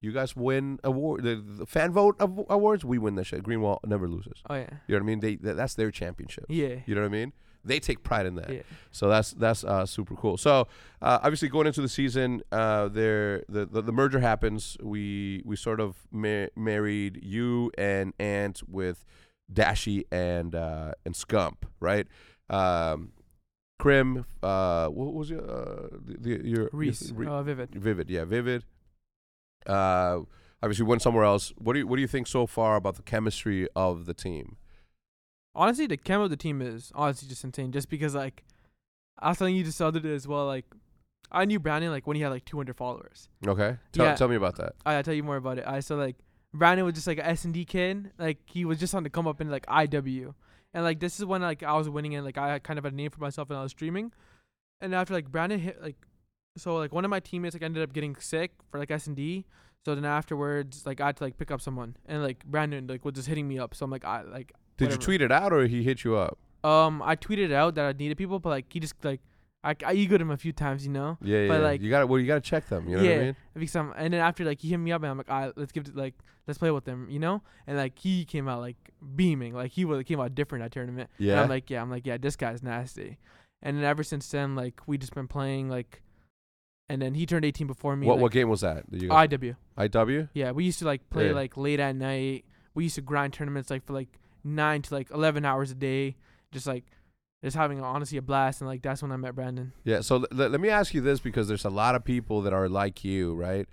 You guys win award, the, the fan vote awards. We win that shit. Green Wall never loses. Oh yeah, You know what I mean? They that, that's their championship. yeah, You know what I mean? They take pride in that. yeah. So that's that's uh, super cool. So uh, obviously going into the season, uh, there the, the the merger happens. We we sort of ma- married you and Ant with Dashy and uh, and Scump, right? Um, Crim, uh, what was your uh, the, the, your Reese, your- uh, Vivid. Vivid, yeah, Vivid. Uh, obviously went somewhere else. What do you what do you think so far about the chemistry of the team? Honestly, the chem of the team is honestly just insane. Just because like I was telling you just the other day as well. Like I knew Brandon like when he had like 200 followers. Okay, tell, Yeah. tell me about that. I, I'll tell you more about it. I so like Brandon was just like a S and D kid. Like he was just on the come up in like IW, and like this is when like I was winning and like I kind of had a name for myself and I was streaming. And after like Brandon hit like, so like one of my teammates like ended up getting sick for like S and D. So then afterwards, like I had to like pick up someone, and like Brandon like was just hitting me up. So I'm like I like Did whatever. you tweet it out or he hit you up? Um, I tweeted out that I needed people, but like he just like I I egoed him a few times, you know. Yeah, yeah. But, yeah. like- you got to well, you got to check them. You know what I Yeah. mean? Because I'm, and then after like he hit me up and I'm like, I let's give it like let's play with them, you know. And like he came out like beaming, like he was came out different at tournament. And Yeah. I'm like, yeah, I'm like, yeah, this guy's nasty. And then ever since then, like we just been playing like, and then he turned 18 before me. what like, what game was that? Did you guys, IW. IW? Yeah, we used to like play Yeah. like late at night. We used to grind tournaments like for like nine to like 11 hours a day, just like just having honestly a blast. And like that's when I met Brandon. Yeah. So l- let me ask you this because there's a lot of people that are like you, right?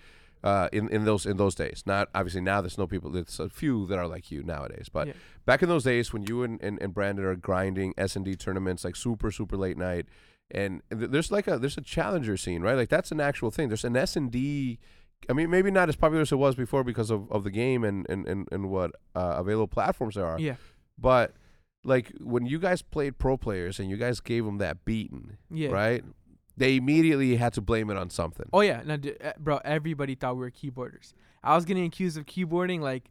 Uh, in in those in those days, not obviously now. There's no people. There's a few that are like you nowadays. But Yeah. back in those days when you and, and, and Brandon are grinding S and D tournaments like super super late night, and th- there's like a there's a challenger scene, right? Like that's an actual thing. There's an S and D. I mean, maybe not as popular as it was before because of, of the game and and, and, and what uh, available platforms there are. Yeah, But like when you guys played pro players and you guys gave them that beating, yeah. right? They immediately had to blame it on something. Oh yeah, no, eh, bro. Everybody thought we were keyboarders. I was getting accused of keyboarding like,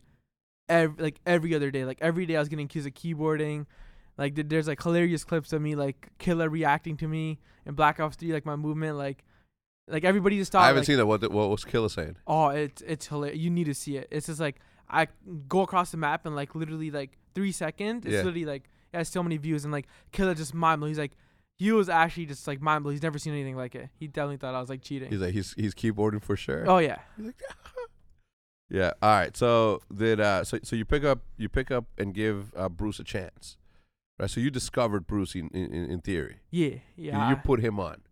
every like every other day. Like every day, I was getting accused of keyboarding. Like th- there's like hilarious clips of me like killer reacting to me in Black Ops 3, like my movement, like, like everybody just thought. I haven't like, seen that. What the, what was Killa saying? Oh, it's it's hilarious. You need to see it. It's just like I go across the map and like literally like three seconds. It's Yeah. literally like it has so many views and like Killer just mind blown. He's like he was actually just like mind blown. He's never seen anything like it. He definitely thought I was like cheating. He's like he's he's keyboarding for sure. oh yeah. He's like, yeah. All right. So did uh so so you pick up you pick up and give uh, Bruce a chance, right? So you discovered Bruce in in, in theory. Yeah, You- yeah. You put him on.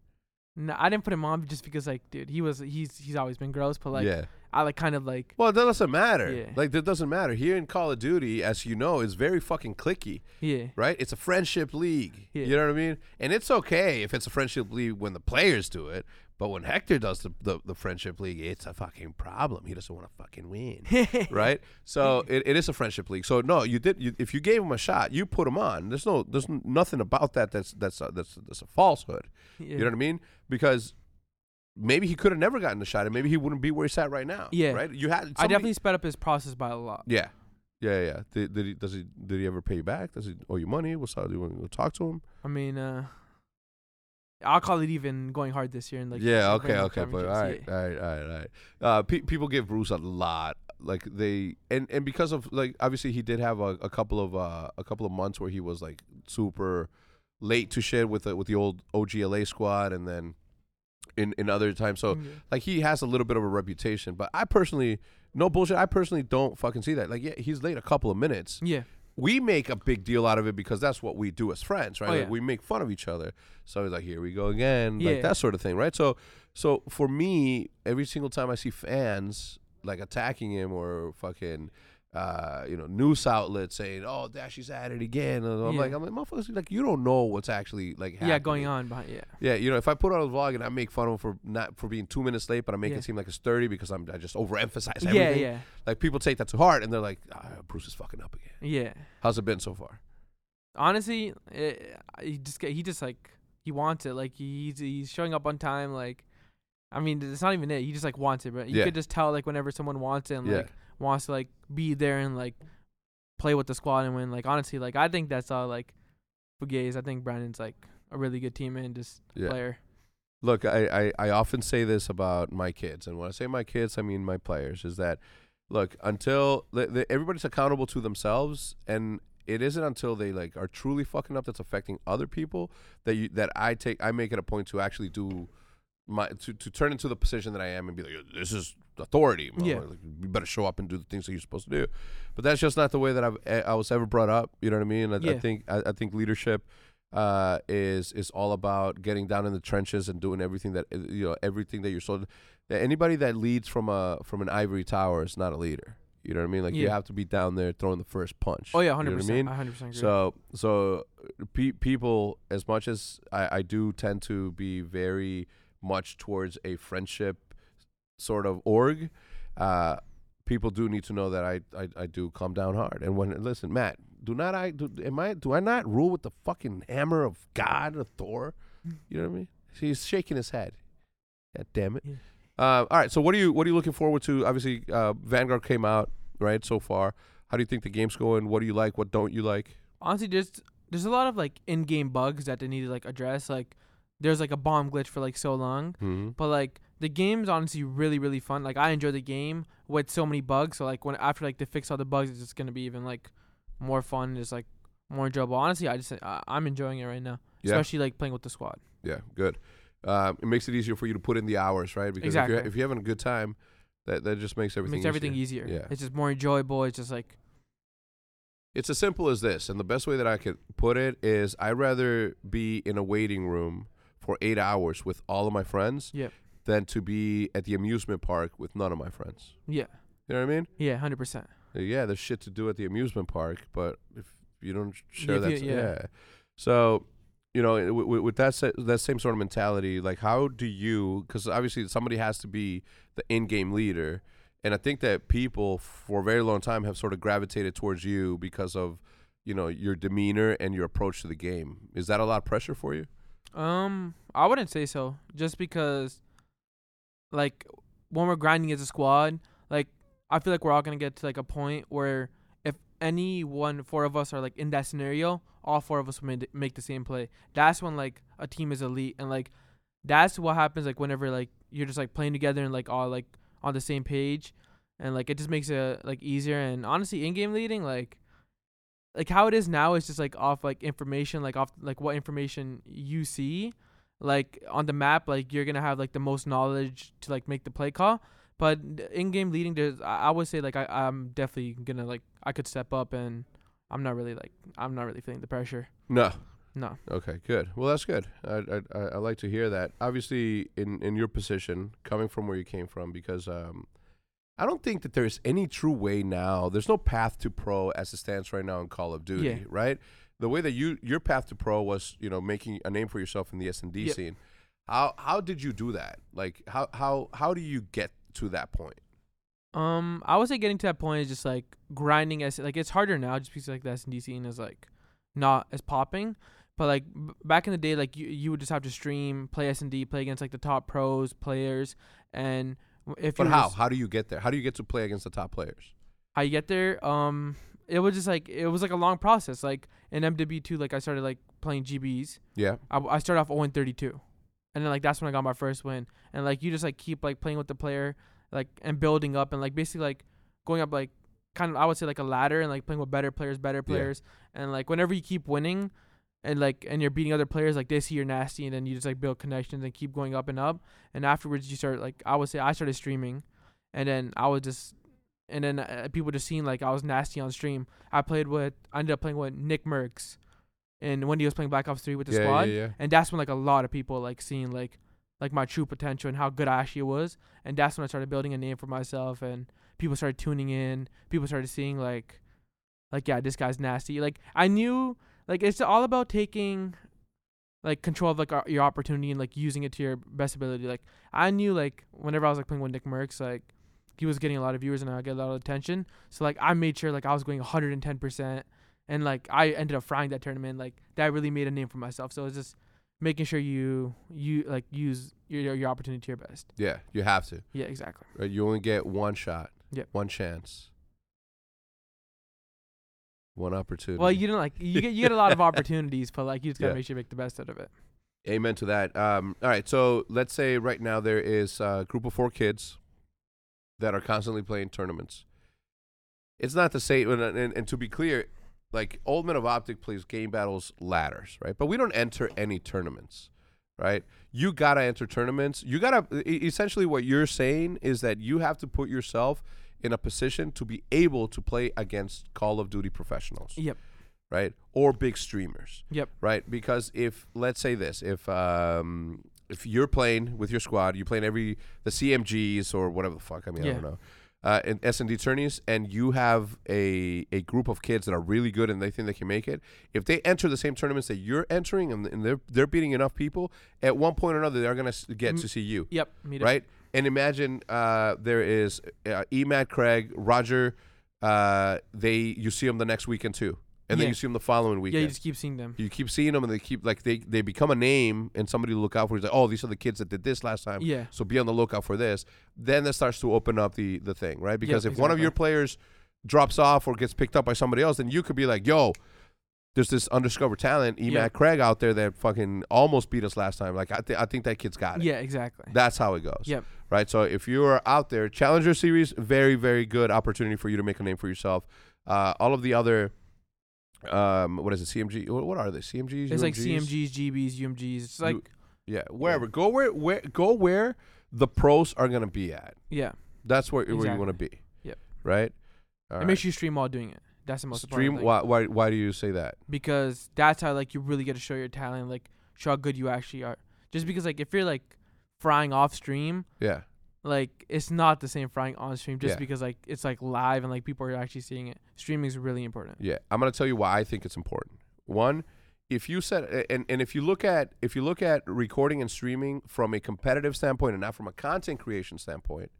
no, I didn't put him on just because like, dude, he was he's he's always been gross, but like yeah. I like kind of like Well, that doesn't matter. Yeah. Like that doesn't matter. Here in Call of Duty, as you know, is very fucking clicky. yeah, right? It's a friendship league. Yeah. You know what I mean? And it's okay if it's a friendship league when the players do it, but when Hector does the, the, the friendship league, it's a fucking problem. He doesn't want to fucking win, right? So it, it is a friendship league. So no, you did. You, if you gave him a shot, you put him on. There's no, there's nothing about that that's that's a, that's that's a falsehood. yeah. You know what I mean? Because maybe he could have never gotten the shot, and maybe he wouldn't be where he's at right now. Yeah. right. You had. I definitely sped up his process by a lot. Yeah. Yeah, yeah. Did, did he? Does he? Did he ever pay you back? Does he owe you money? What's up? Do you want to go talk to him? I mean, uh, I'll call it even going hard this year and like yeah, okay, okay, but all right, yeah. all right, all right, all right. Uh, pe- people give Bruce a lot, like they, and and because of like obviously he did have a, a couple of uh a couple of months where he was like super late to shit with the with the old OGLA squad, and then in in other times, so Yeah. like he has a little bit of a reputation. But I personally, no bullshit, I personally don't fucking see that. Like yeah, he's late a couple of minutes, yeah, we make a big deal out of it because that's what we do as friends, right? Oh, Like, we make fun of each other. So he's like, here we go again, like that sort of thing, right? So, so for me, every single time I see fans like attacking him or fucking uh, you know, news outlets saying, "Oh, Dashy's at it again." And I'm Yeah. like, I'm like, motherfuckers, like you don't know what's actually like yeah, going on behind yeah. Yeah, you know, if I put on a vlog and I make fun of him for not for being two minutes late, but I make Yeah. it seem like it's thirty because I'm I just overemphasize Yeah, everything. yeah. Like people take that to heart and they're like, ah, Bruce is fucking up again. Yeah. How's it been so far? Honestly, it, he just get- he just like he wants it. Like he's he's showing up on time. Like, I mean, it's not even it. He just like wants it. But you Yeah. could just tell like whenever someone wants it and Yeah. like wants to like be there and like play with the squad and win. Like honestly, like I think that's all like Fugues. I think Brandon's like a really good teammate and just Yeah. player. Look, I, I, I often say this about my kids, and when I say my kids, I mean my players. Is that look until the, the, everybody's accountable to themselves, and it isn't until they like are truly fucking up that's affecting other people that you that I take I make it a point to actually do my to, to turn into the position that I am and be like this is authority. Yeah. Like, you better show up and do the things that you're supposed to do. But that's just not the way that I've eh, I was ever brought up. You know what I mean? I, I think I, I think leadership uh, is is all about getting down in the trenches and doing everything that uh, you know everything that you're so. Anybody that leads from a from an ivory tower is not a leader. You know what I mean? Like you have to be down there throwing the first punch. Oh yeah, You hundred know what I percent. hundred percent. So so pe- people, as much as I, I do tend to be very much towards a friendship sort of org, uh, people do need to know that I, I I do come down hard. And when listen, Matt, do not I do am I do I not rule with the fucking hammer of God of Thor? You know what I mean? He's shaking his head. God damn it. Yeah. Uh, all right. So what are you what are you looking forward to? Obviously, uh, Vanguard came out right so far. How do you think the game's going? What do you like? What don't you like? honestly just there's a lot of like in-game bugs that they need to like address like there's like a bomb glitch for like so long Mm-hmm. but like the game's honestly really really fun like i enjoy the game with so many bugs so like when after like they fix all the bugs it's just gonna be even like more fun just like more enjoyable honestly i just I, i'm enjoying it right now Yeah. especially like playing with the squad Yeah, good. Uh, it makes it easier for you to put in the hours, right? Because if Exactly. you're, if you're having a good time, that that just makes it everything makes everything easier. easier Yeah. it's just more enjoyable it's just like It's as simple as this, and the best way that I could put it is I'd rather be in a waiting room for eight hours with all of my friends Yep. Than to be at the amusement park with none of my friends. yeah You know what I mean? yeah 100% Yeah, there's shit to do at the amusement park, but if you don't share if that, you- yeah. yeah. So, you know, with, that sa- that same sort of mentality, like how do you? Because obviously somebody has to be the in-game leader, and I think that people for a very long time have sort of gravitated towards you because of, you know, your demeanor and your approach to the game. Is that a lot of pressure for you? Um, I wouldn't say so. Just because, like, when we're grinding as a squad, like, I feel like we're all gonna get to like a point where if any one four of us are like in that scenario, all four of us will make the same play. That's when like a team is elite, and like that's what happens like whenever like you're just like playing together and like all like on the same page, and like it just makes it like easier. And honestly, in game leading, like like how it is now is just like off like information like off like what information you see like on the map like you're gonna have like the most knowledge to like make the play call but in game leading there's I, would say like I, i'm definitely gonna like i could step up and i'm not really like i'm not really feeling the pressure No. no Okay, good. Well, that's good. I I I, I like to hear that. Obviously, in in your position, coming from where you came from, because um, I don't think that there's any true way now. There's no path to pro as it stands right now in Call of Duty, Yeah. right? The way that you your path to pro was, you know, making a name for yourself in the S and D Yep. scene. How how did you do that? Like how how how do you get to that point? um i would say getting to that point is just like grinding as like it's harder now just because like the s&d scene is like not as popping but like b- back in the day like you, you would just have to stream play s&d play against like the top pros players and if But how just- how do you get there? How do you get to play against the top players? how you get there um it was just like it was like a long process like in mw2 like i started like playing gbs Yeah, i, I started off 0 32 and then like that's when i got my first win. And like you just like keep like playing with the player like and building up and like basically like going up like kind of i would say like a ladder and like playing with better players better Yeah. players. And like whenever you keep winning and like and you're beating other players like they see you're nasty and then you just like build connections and keep going up and up. And afterwards you start like i would say i started streaming. And then i was just and then uh, people just seen like i was nasty on stream i played with i ended up playing with Nick Mercs and when he was playing black ops 3 with the yeah, squad yeah, yeah. and that's when like a lot of people like seeing like like my true potential and how good I actually was and that's when I started building a name for myself and people started tuning in. People started seeing like, like yeah, this guy's nasty. Like I knew like it's all about taking like control of like our, your opportunity and like using it to your best ability. Like I knew like whenever I was like playing with Nick Mercs, like he was getting a lot of viewers and I get a lot of attention. So like I made sure like I was going 110 percent and like I ended up frying that tournament. Like that really made a name for myself. So it's just making sure you you like use your your opportunity to your best. Yeah, you have to. Yeah, exactly. Right? You only get one shot. Yep. One chance. One opportunity. Well, you don't like you get you get a lot of opportunities, but like you just gotta Yeah. make sure you make the best out of it. Amen to that. Um, all right, so let's say right now there is a group of four kids that are constantly playing tournaments. It's not the same, and, and, and to be clear, like Old Men of Optic plays game battles ladders, right? But we don't enter any tournaments, right? You gotta enter tournaments. You gotta essentially what you're saying is that you have to put yourself in a position to be able to play against Call of Duty professionals, Yep. right? Or big streamers Yep. right? Because if let's say this, if um, if you're playing with your squad, you're playing every the CMGs or whatever the fuck. I mean, I Yeah. don't know. Uh, in S and D tourneys, and you have a a group of kids that are really good and they think they can make it. If they enter the same tournaments that you're entering and, and they're they're beating enough people, at one point or another they're gonna s- get Mm, to see you, Yep. Me too. right? And imagine uh, there is uh, Emad Craig, Roger. Uh, they you see them the next weekend too, and then Yeah. you see them the following weekend. Yeah, you just keep seeing them. you keep seeing them and they keep like they they become a name and somebody to look out for. He's like, oh, these are the kids that did this last time. Yeah. So be on the lookout for this. Then that starts to open up the the thing, right? Because if one of your players drops off or gets picked up by somebody else, then you could be like, yo. There's this undiscovered talent, Emac Yeah. Craig out there that fucking almost beat us last time. Like I, th- I think that kid's got it. Yeah. Exactly. That's how it goes. Yep. Right. So if you are out there, Challenger Series, very very good opportunity for you to make a name for yourself. Uh, all of the other, um, what is it? CMG? What, are they? CMGs? It's like CMGs, GBs, UMGs. It's like Yeah, wherever. Go where where go where the pros are gonna be at. yeah. That's where where you Exactly. want to be. Yep. Right. All and right. make sure you stream while doing it. That's the most Stream. important thing. Why, why why do you say that? because that's how like you really get to show your talent, like show how good you actually are. Just because like if you're like frying off stream, Yeah. Like it's not the same frying on stream. Just Yeah. because like it's like live and like people are actually seeing it. Streaming is really important. Yeah. I'm gonna tell you why I think it's important. One, if you set and, and if you look at if you look at recording and streaming from a competitive standpoint and not from a content creation standpoint,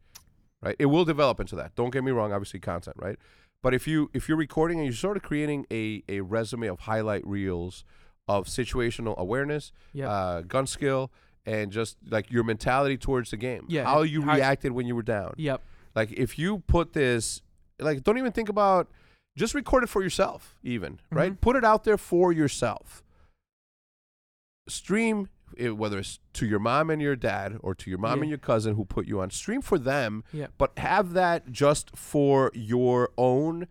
right? It will develop into that. Don't get me wrong, obviously content, right? But if you if you're recording and you're sort of creating a, a resume of highlight reels of situational awareness, Yeah. uh, gun skill, and just like your mentality towards the game. Yeah, How you how- reacted when you were down. yep. Like if you put this, like don't even think about, just record it for yourself, even right. Mhm. Put it out there for yourself. Stream it, whether it's to your mom and your dad or to your mom Yeah. and your cousin who put you on. Stream for them, Yep. but have that just for your own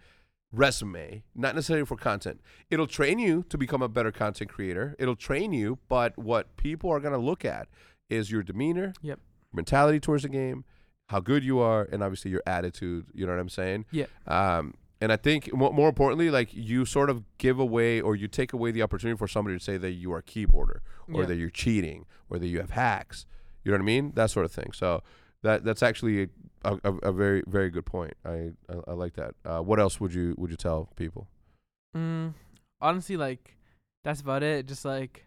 resume, not necessarily for content. It'll train you to become a better content creator. It'll train you, but what people are going to look at is your demeanor, Yep. mentality towards the game, how good you are, and obviously your attitude. You know what I'm saying? Yeah. Um, and I think mo- more importantly, like you sort of give away or you take away the opportunity for somebody to say that you are a keyboarder or Yeah. that you're cheating or that you have hacks. You know what I mean? That sort of thing. So that that's actually a, a, a very very good point. I I, I like that. Uh, what else would you would you tell people? Mm, honestly, like that's about it. Just like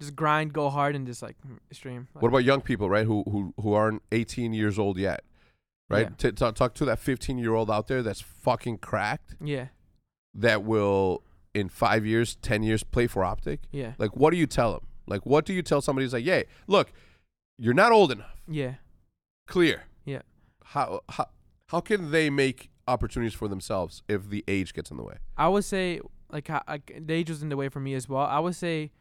just grind, go hard, and just like mm, stream. What about young people, right? Who who who aren't 18 years old yet, right? Yeah. T- talk talk to that 15 year old out there that's fucking cracked Yeah. that will in five years, 10 years play for Optic. Yeah. Like, what do you tell them? Like, what do you tell somebody who's like, "Yay, look, you're not old enough. Yeah. Clear. Yeah. How how how can they make opportunities for themselves if the age gets in the way? I would say like, like the age was in the way for me as well. I would say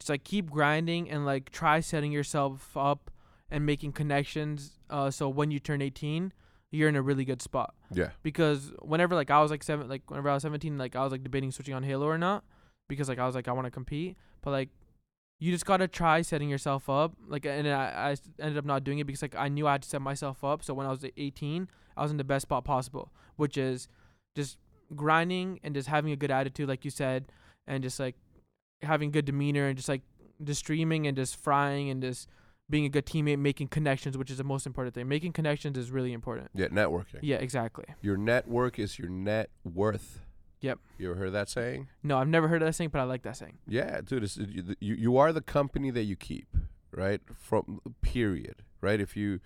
just like keep grinding and like try setting yourself up and making connections. Uh, so when you turn 18, you're in a really good spot. Yeah. Because whenever like I was like seven, like whenever I was 17, like I was like debating switching on Halo or not, because like I was like I want to compete, but like you just gotta try setting yourself up. Like and I, I s- ended up not doing it because like I knew I had to set myself up. So when I was 18, I was in the best spot possible, which is just grinding and just having a good attitude, like you said, and just like having good demeanor and just like just streaming and just frying and just being a good teammate, making connections, which is the most important thing. Making connections is really important. Yeah, networking. Yeah, exactly. Your network is your net worth. Yep. You ever heard that saying? No, I've never heard of that saying, but I like that saying. Yeah, dude. It's, you, you you are the company that you keep, right? From period, right? If you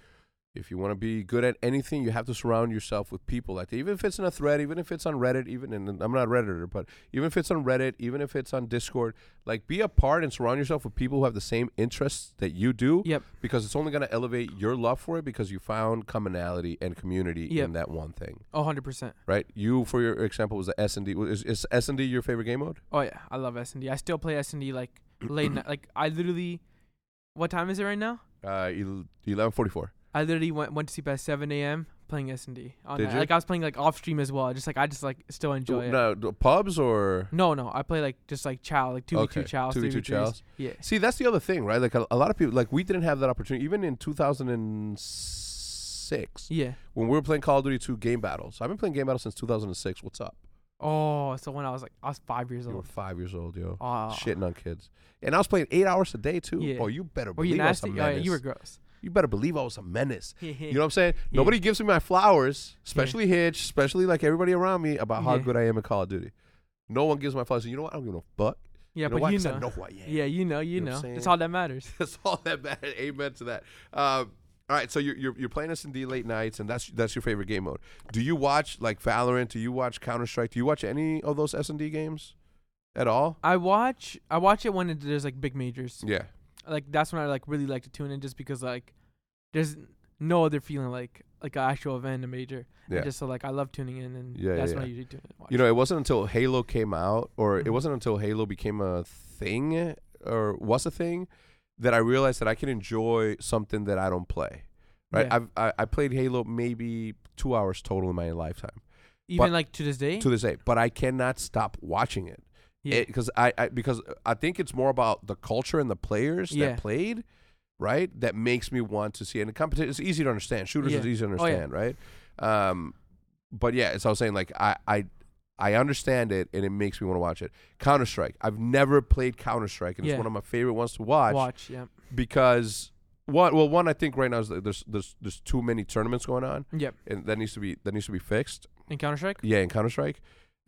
if you want to be good at anything, you have to surround yourself with people like that. Even if it's in a thread, even if it's on Reddit, even and I'm not a redditor, but even if it's on Reddit, even if it's on Discord, like be a part and surround yourself with people who have the same interests that you do. Yep. Because it's only going to elevate your love for it because you found commonality and community Yep. in that one thing, Oh, 100%. right? You, for your example, was the S and D. Is, is S and D your favorite game mode? Oh yeah, I love S and D. I still play S and D like late night. Like I literally, what time is it right now? Uh, eleven forty four. I literally went went to sleep at 7 a.m. playing S and D. You? Like I was playing like off stream as well. Just like I just like still enjoy it. No, pubs or No, no, I play like just like chow, like two v Okay, two chows, 2v2 three v chows. Yeah, See, that's the other thing, right? Like a, a lot of people, like we didn't have that opportunity. Even in 2006, yeah. when we were playing Call of Duty 2 game battles, I've been playing game battles since 2006. What's up? Oh, so when I was like I was five years old. You were old. five years old, yo. Oh, Shitting on kids. And I was playing eight hours a day, too. Yeah. Oh, you better Were you believe a nasty? Oh, yeah, you were gross. You better believe I was a menace. You know what I'm saying? Nobody gives me my flowers, especially Hitch, especially like everybody around me, about how Yeah. good I am in Call of Duty. No one gives my flowers. You know what? I don't give no fuck. yeah, you know but why? you know. I know who I am. Yeah, you know, you, You know know. That's all that matters. That's all that matters. Amen to that. Um, all right, so you're, you're you're playing S and D late nights, and that's that's your favorite game mode. Do you watch like Valorant? Do you watch Counter Strike? Do you watch any of those S and D games at all? I watch I watch it when it, there's like big majors. Yeah, Like that's when I like really like to tune in just because like there's no other feeling like like an actual event a major. And yeah. just so like I love tuning in and Yeah, that's yeah, when I usually tune in. and watch You know, it wasn't until Halo came out, or it Mhm. wasn't until Halo became a thing, or was a thing, that I realized that I can enjoy something that I don't play. Right? Yeah. I've I, I played Halo maybe two hours total in my lifetime even but- like to this day. to this day, but I cannot stop watching it. Yeah. because I, I because I think it's more about the culture and the players Yeah. that played, right? That makes me want to see. it. And competition it's easy to understand. Shooters is easy to Oh, yeah. understand, right? Um, but yeah, as I was saying, like I I I understand it and it makes me want to watch it. Counter Strike. I've never played Counter Strike, and Yeah. it's one of my favorite ones to watch, watch, yeah. because one well one I think right now is there's there's there's too many tournaments going on, Yep. and that needs to be that needs to be fixed. In Counter Strike? Yeah, in Counter Strike.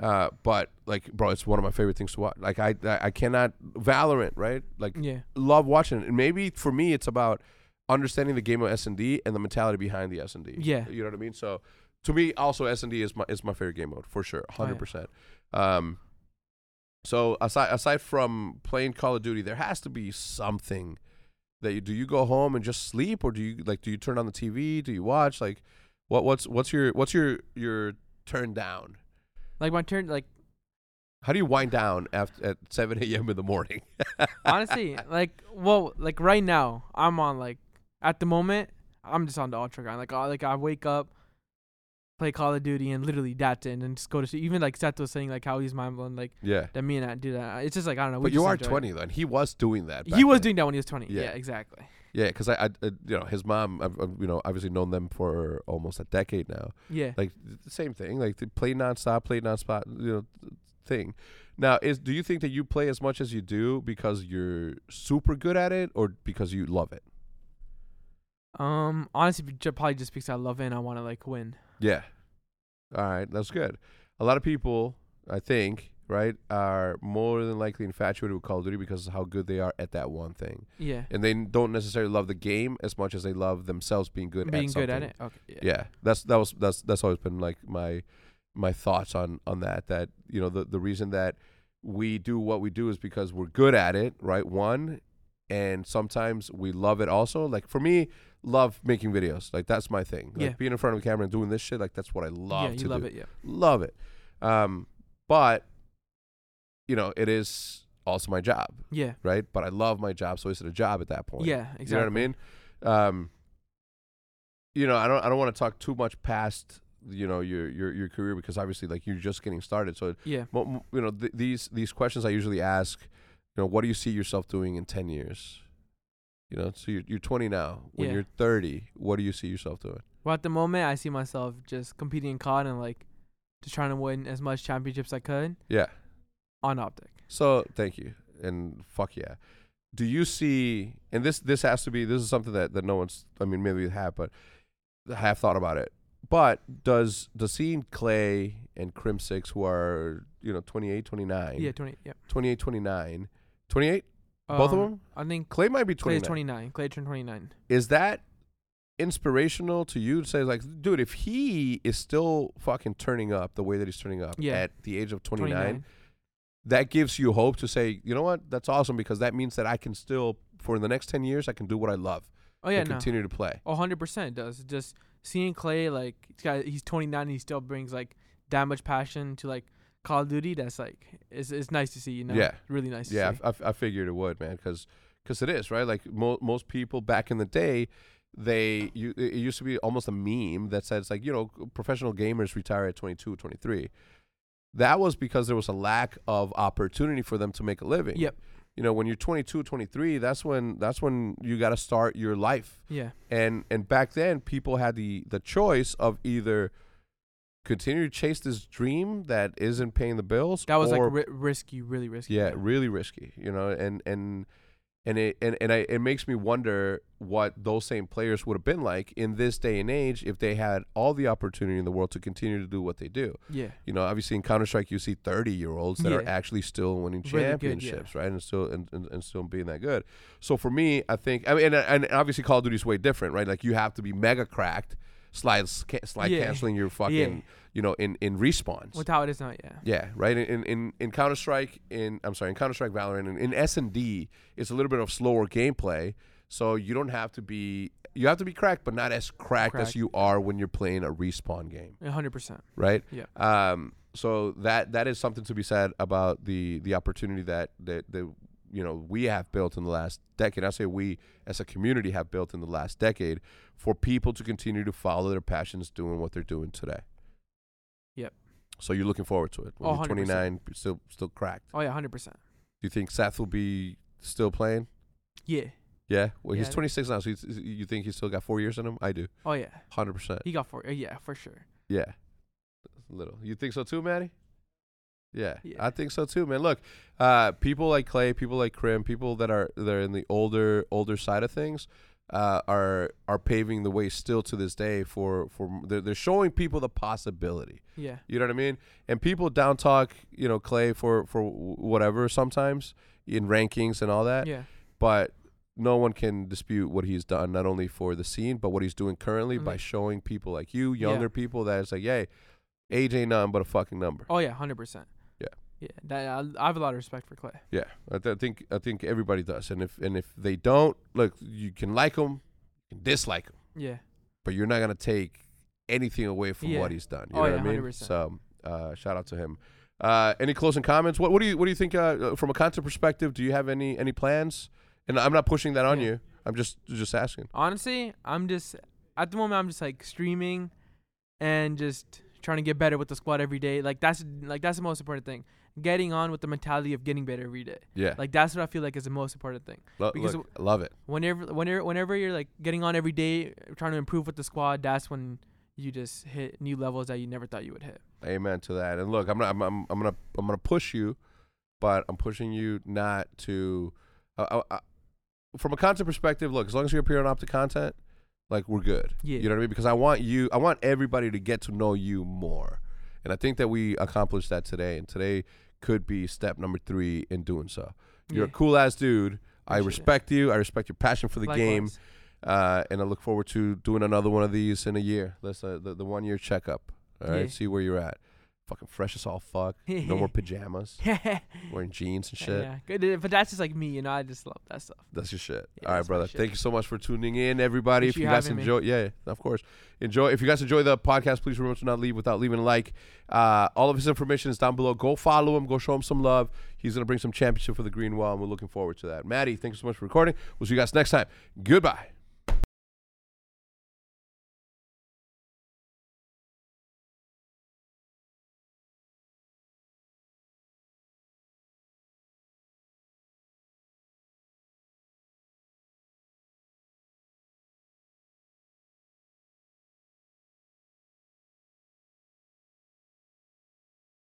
Uh, but like, bro, it's one of my favorite things to watch. Like, I, I I cannot Valorant, right? Like, Yeah. love watching it. And maybe for me, it's about understanding the game of S and D and the mentality behind the S and D. Yeah. you know what I mean. So, to me, also S and D is my is my favorite game mode for sure, hundred percent. Um, so aside aside from playing Call of Duty, there has to be something that you do. You go home and just sleep, or do you like? Do you turn on the TV? Do you watch? Like, what what's what's your what's your your turn down? Like my turn like How do you wind down after at 7 a.m. in the morning? honestly, like well, like right now, I'm on like at the moment, I'm just on the ultra grind. Like I like I wake up, play Call of Duty, and literally that's it, and then just go to sleep. Even like Seth was saying, like how he's mind blown, like yeah. that me and I do that. It's just like I don't know. But you are enjoy it. 20 then. He was doing that. He was then. doing that when he was 20. Yeah. Yeah, exactly. Yeah, because I, I, you know, his mom. I've, I've, you know, obviously known them for almost a decade now. Yeah. Like the same thing. Like they play nonstop, play nonstop. You know, thing. Now, is do you think that you play as much as you do because you're super good at it, or because you love it? Um. Honestly, probably just because I love it and I want to like win. Yeah. All right, that's good. A lot of people, I think, right, are more than likely infatuated with Call of Duty because of how good they are at that one thing, Yeah. and they don't necessarily love the game as much as they love themselves being good Being at good at it. Okay. Yeah. Yeah, that's that was that's that's always been like my my thoughts on on that. That you know the the reason that we do what we do is because we're good at it, right? One, and sometimes we love it also. Like for me, love making videos. Like that's my thing. Like Yeah. being in front of a camera and doing this shit. Like that's what I love yeah. to You love do. it. Yeah. Love it. Um, but you know it is also my job, Yeah. right? But I love my job, so it's a job at that point. Yeah. Exactly. You know what I mean? Um, you know, I don't I don't want to talk too much past you know your your your career because obviously like you're just getting started. So Yeah. you know th- these these questions I usually ask, you know, what do you see yourself doing in 10 years? You know, so you're you're 20 now. When Yeah. you're 30, what do you see yourself doing? Well, at the moment, I see myself just competing in COD and like just trying to win as much championships I could Yeah. On Optic. So thank you and fuck yeah. do you see? And this this has to be this is something that that no one's. I mean, maybe they have, but have thought about it. But does does seeing Clay and Crimsix, who are you know 28, 29, Yeah, twenty. Yeah. 28, 29, 28, both of Um, them. I think Clay might be Clay 29. is twenty nine. Clay turned twenty nine. Is that inspirational to you to say like, dude, if he is still fucking turning up the way that he's turning up Yeah. at the age of 29, 29. That gives you hope to say, you know what, that's awesome because that means that I can still, for the next 10 years, I can do what I love Oh yeah, and no. continue to play. A hundred percent it does. Just seeing Clay like he's got he's 29 and he still brings like that much passion to like Call of Duty. That's like it's it's nice to see. You know. Yeah. Really nice. To Yeah, see. I, I, I figured it would, man, because because it is right. Like mo- most people back in the day, they you it used to be almost a meme that says like you know professional gamers retire at 22, 23. That was because there was a lack of opportunity for them to make a living. Yep. You know, when you're 22, 23, that's when that's when you got to start your life. Yeah. And and back then, people had the the choice of either continue to chase this dream that isn't paying the bills. That was or like ri- risky, really risky. yeah, really risky, you know, and and and it and, and I, it makes me wonder what those same players would have been like in this day and age if they had all the opportunity in the world to continue to do what they do. Yeah. You know, obviously in Counter Strike you see thirty year olds that are actually still winning Really good, yeah. championships, right, and still and, and, and still being that good. So for me, I think I mean, and, and obviously Call of Duty is way different, right? Like you have to be mega cracked, slide sca- slide Yeah. canceling your fucking, Yeah. you know, in in respawns. With how it is now, yeah. Yeah, right. In in in Counter Strike, in I'm sorry, in Counter Strike Valorant, in, in S and D, it's a little bit of slower gameplay, so you don't have to be you have to be cracked, but not as cracked, as you are when you're playing a respawn game, hundred percent. right? Yeah. Um. So that that is something to be said about the the opportunity that that that you know we have built in the last decade. I say we as a community have built in the last decade for people to continue to follow their passions, doing what they're doing today. Yep. So you're looking forward to it. When Oh, you're 100%. 29, still still cracked. Oh yeah, hundred percent. Do you think Seth will be still playing? Yeah. Yeah. Well, he's 26 now, so he's, you think he's still got four years in him? I do. Oh yeah. 100. percent He got four. uh, Yeah, for sure. Yeah. Little. You think so too, Maddie? Yeah, Yeah. I think so too, man. Look, uh, people like Clay, people like Crim, people that are that are in the older older side of things, uh, are are paving the way still to this day for for they're, they're showing people the possibility. Yeah. You know what I mean? And people down talk, you know, Clay for for whatever sometimes in rankings and all that. Yeah. But no one can dispute what he's done, not only for the scene, but what he's doing currently by Mhm. showing people like you, Yeah. younger people, that it's like, yay, age ain't nothing but a fucking number. Oh yeah, hundred percent. Yeah. That I, I have a lot of respect for Clay. Yeah, I, th- I think I think everybody does, and if and if they don't, look, you can like him, you can dislike him, Yeah. but you're not gonna take anything away from Yeah. what he's done. You Oh, know yeah, what I mean? 100%. So, uh, shout out to him. Uh, any closing comments? What what do you what do you think uh, from a content perspective? Do you have any any plans? And I'm not pushing that on Yeah. you. I'm just just asking. Honestly, I'm just at the moment I'm just like streaming and just trying to get better with the squad every day. Like that's like that's the most important thing. Getting on with the mentality of getting better every day. Yeah, Like that's what I feel like is the most important thing. Lo- because look, I love it. Whenever whenever whenever you're like getting on every day, trying to improve with the squad, that's when you just hit new levels that you never thought you would hit. Amen to that. And look, I'm not. I'm. I'm, I'm gonna. I'm gonna push you, but I'm pushing you not to. Uh, uh, uh, from a content perspective, look. As long as you're appearing off the content, like we're good. Yeah. You know what I mean? Because I want you. I want everybody to get to know you more, and I think that we accomplished that today. And today could be step number three in doing so. You're a cool ass dude. I Appreciate it. respect you. I respect your passion for the game. Uh, and I look forward to doing another one of these in a year. That's uh, the, the one year checkup. All right, Yeah. see where you're at. Fucking fresh as all fuck. No more pajamas. Wearing jeans and shit. yeah, good. But that's just like me, you know. I just love that stuff. That's your shit. Yeah, all right, brother. Thank you so much for tuning in, everybody. If you guys having me. enjoy, yeah, of course, enjoy. If you guys enjoy the podcast, please remember to not leave without leaving a like. Uh, all of his information is down below. Go follow him. Go show him some love. He's gonna bring some championship for the Green Wall, and we're looking forward to that. Maddie, thank you so much for recording. We'll see you guys next time. Goodbye.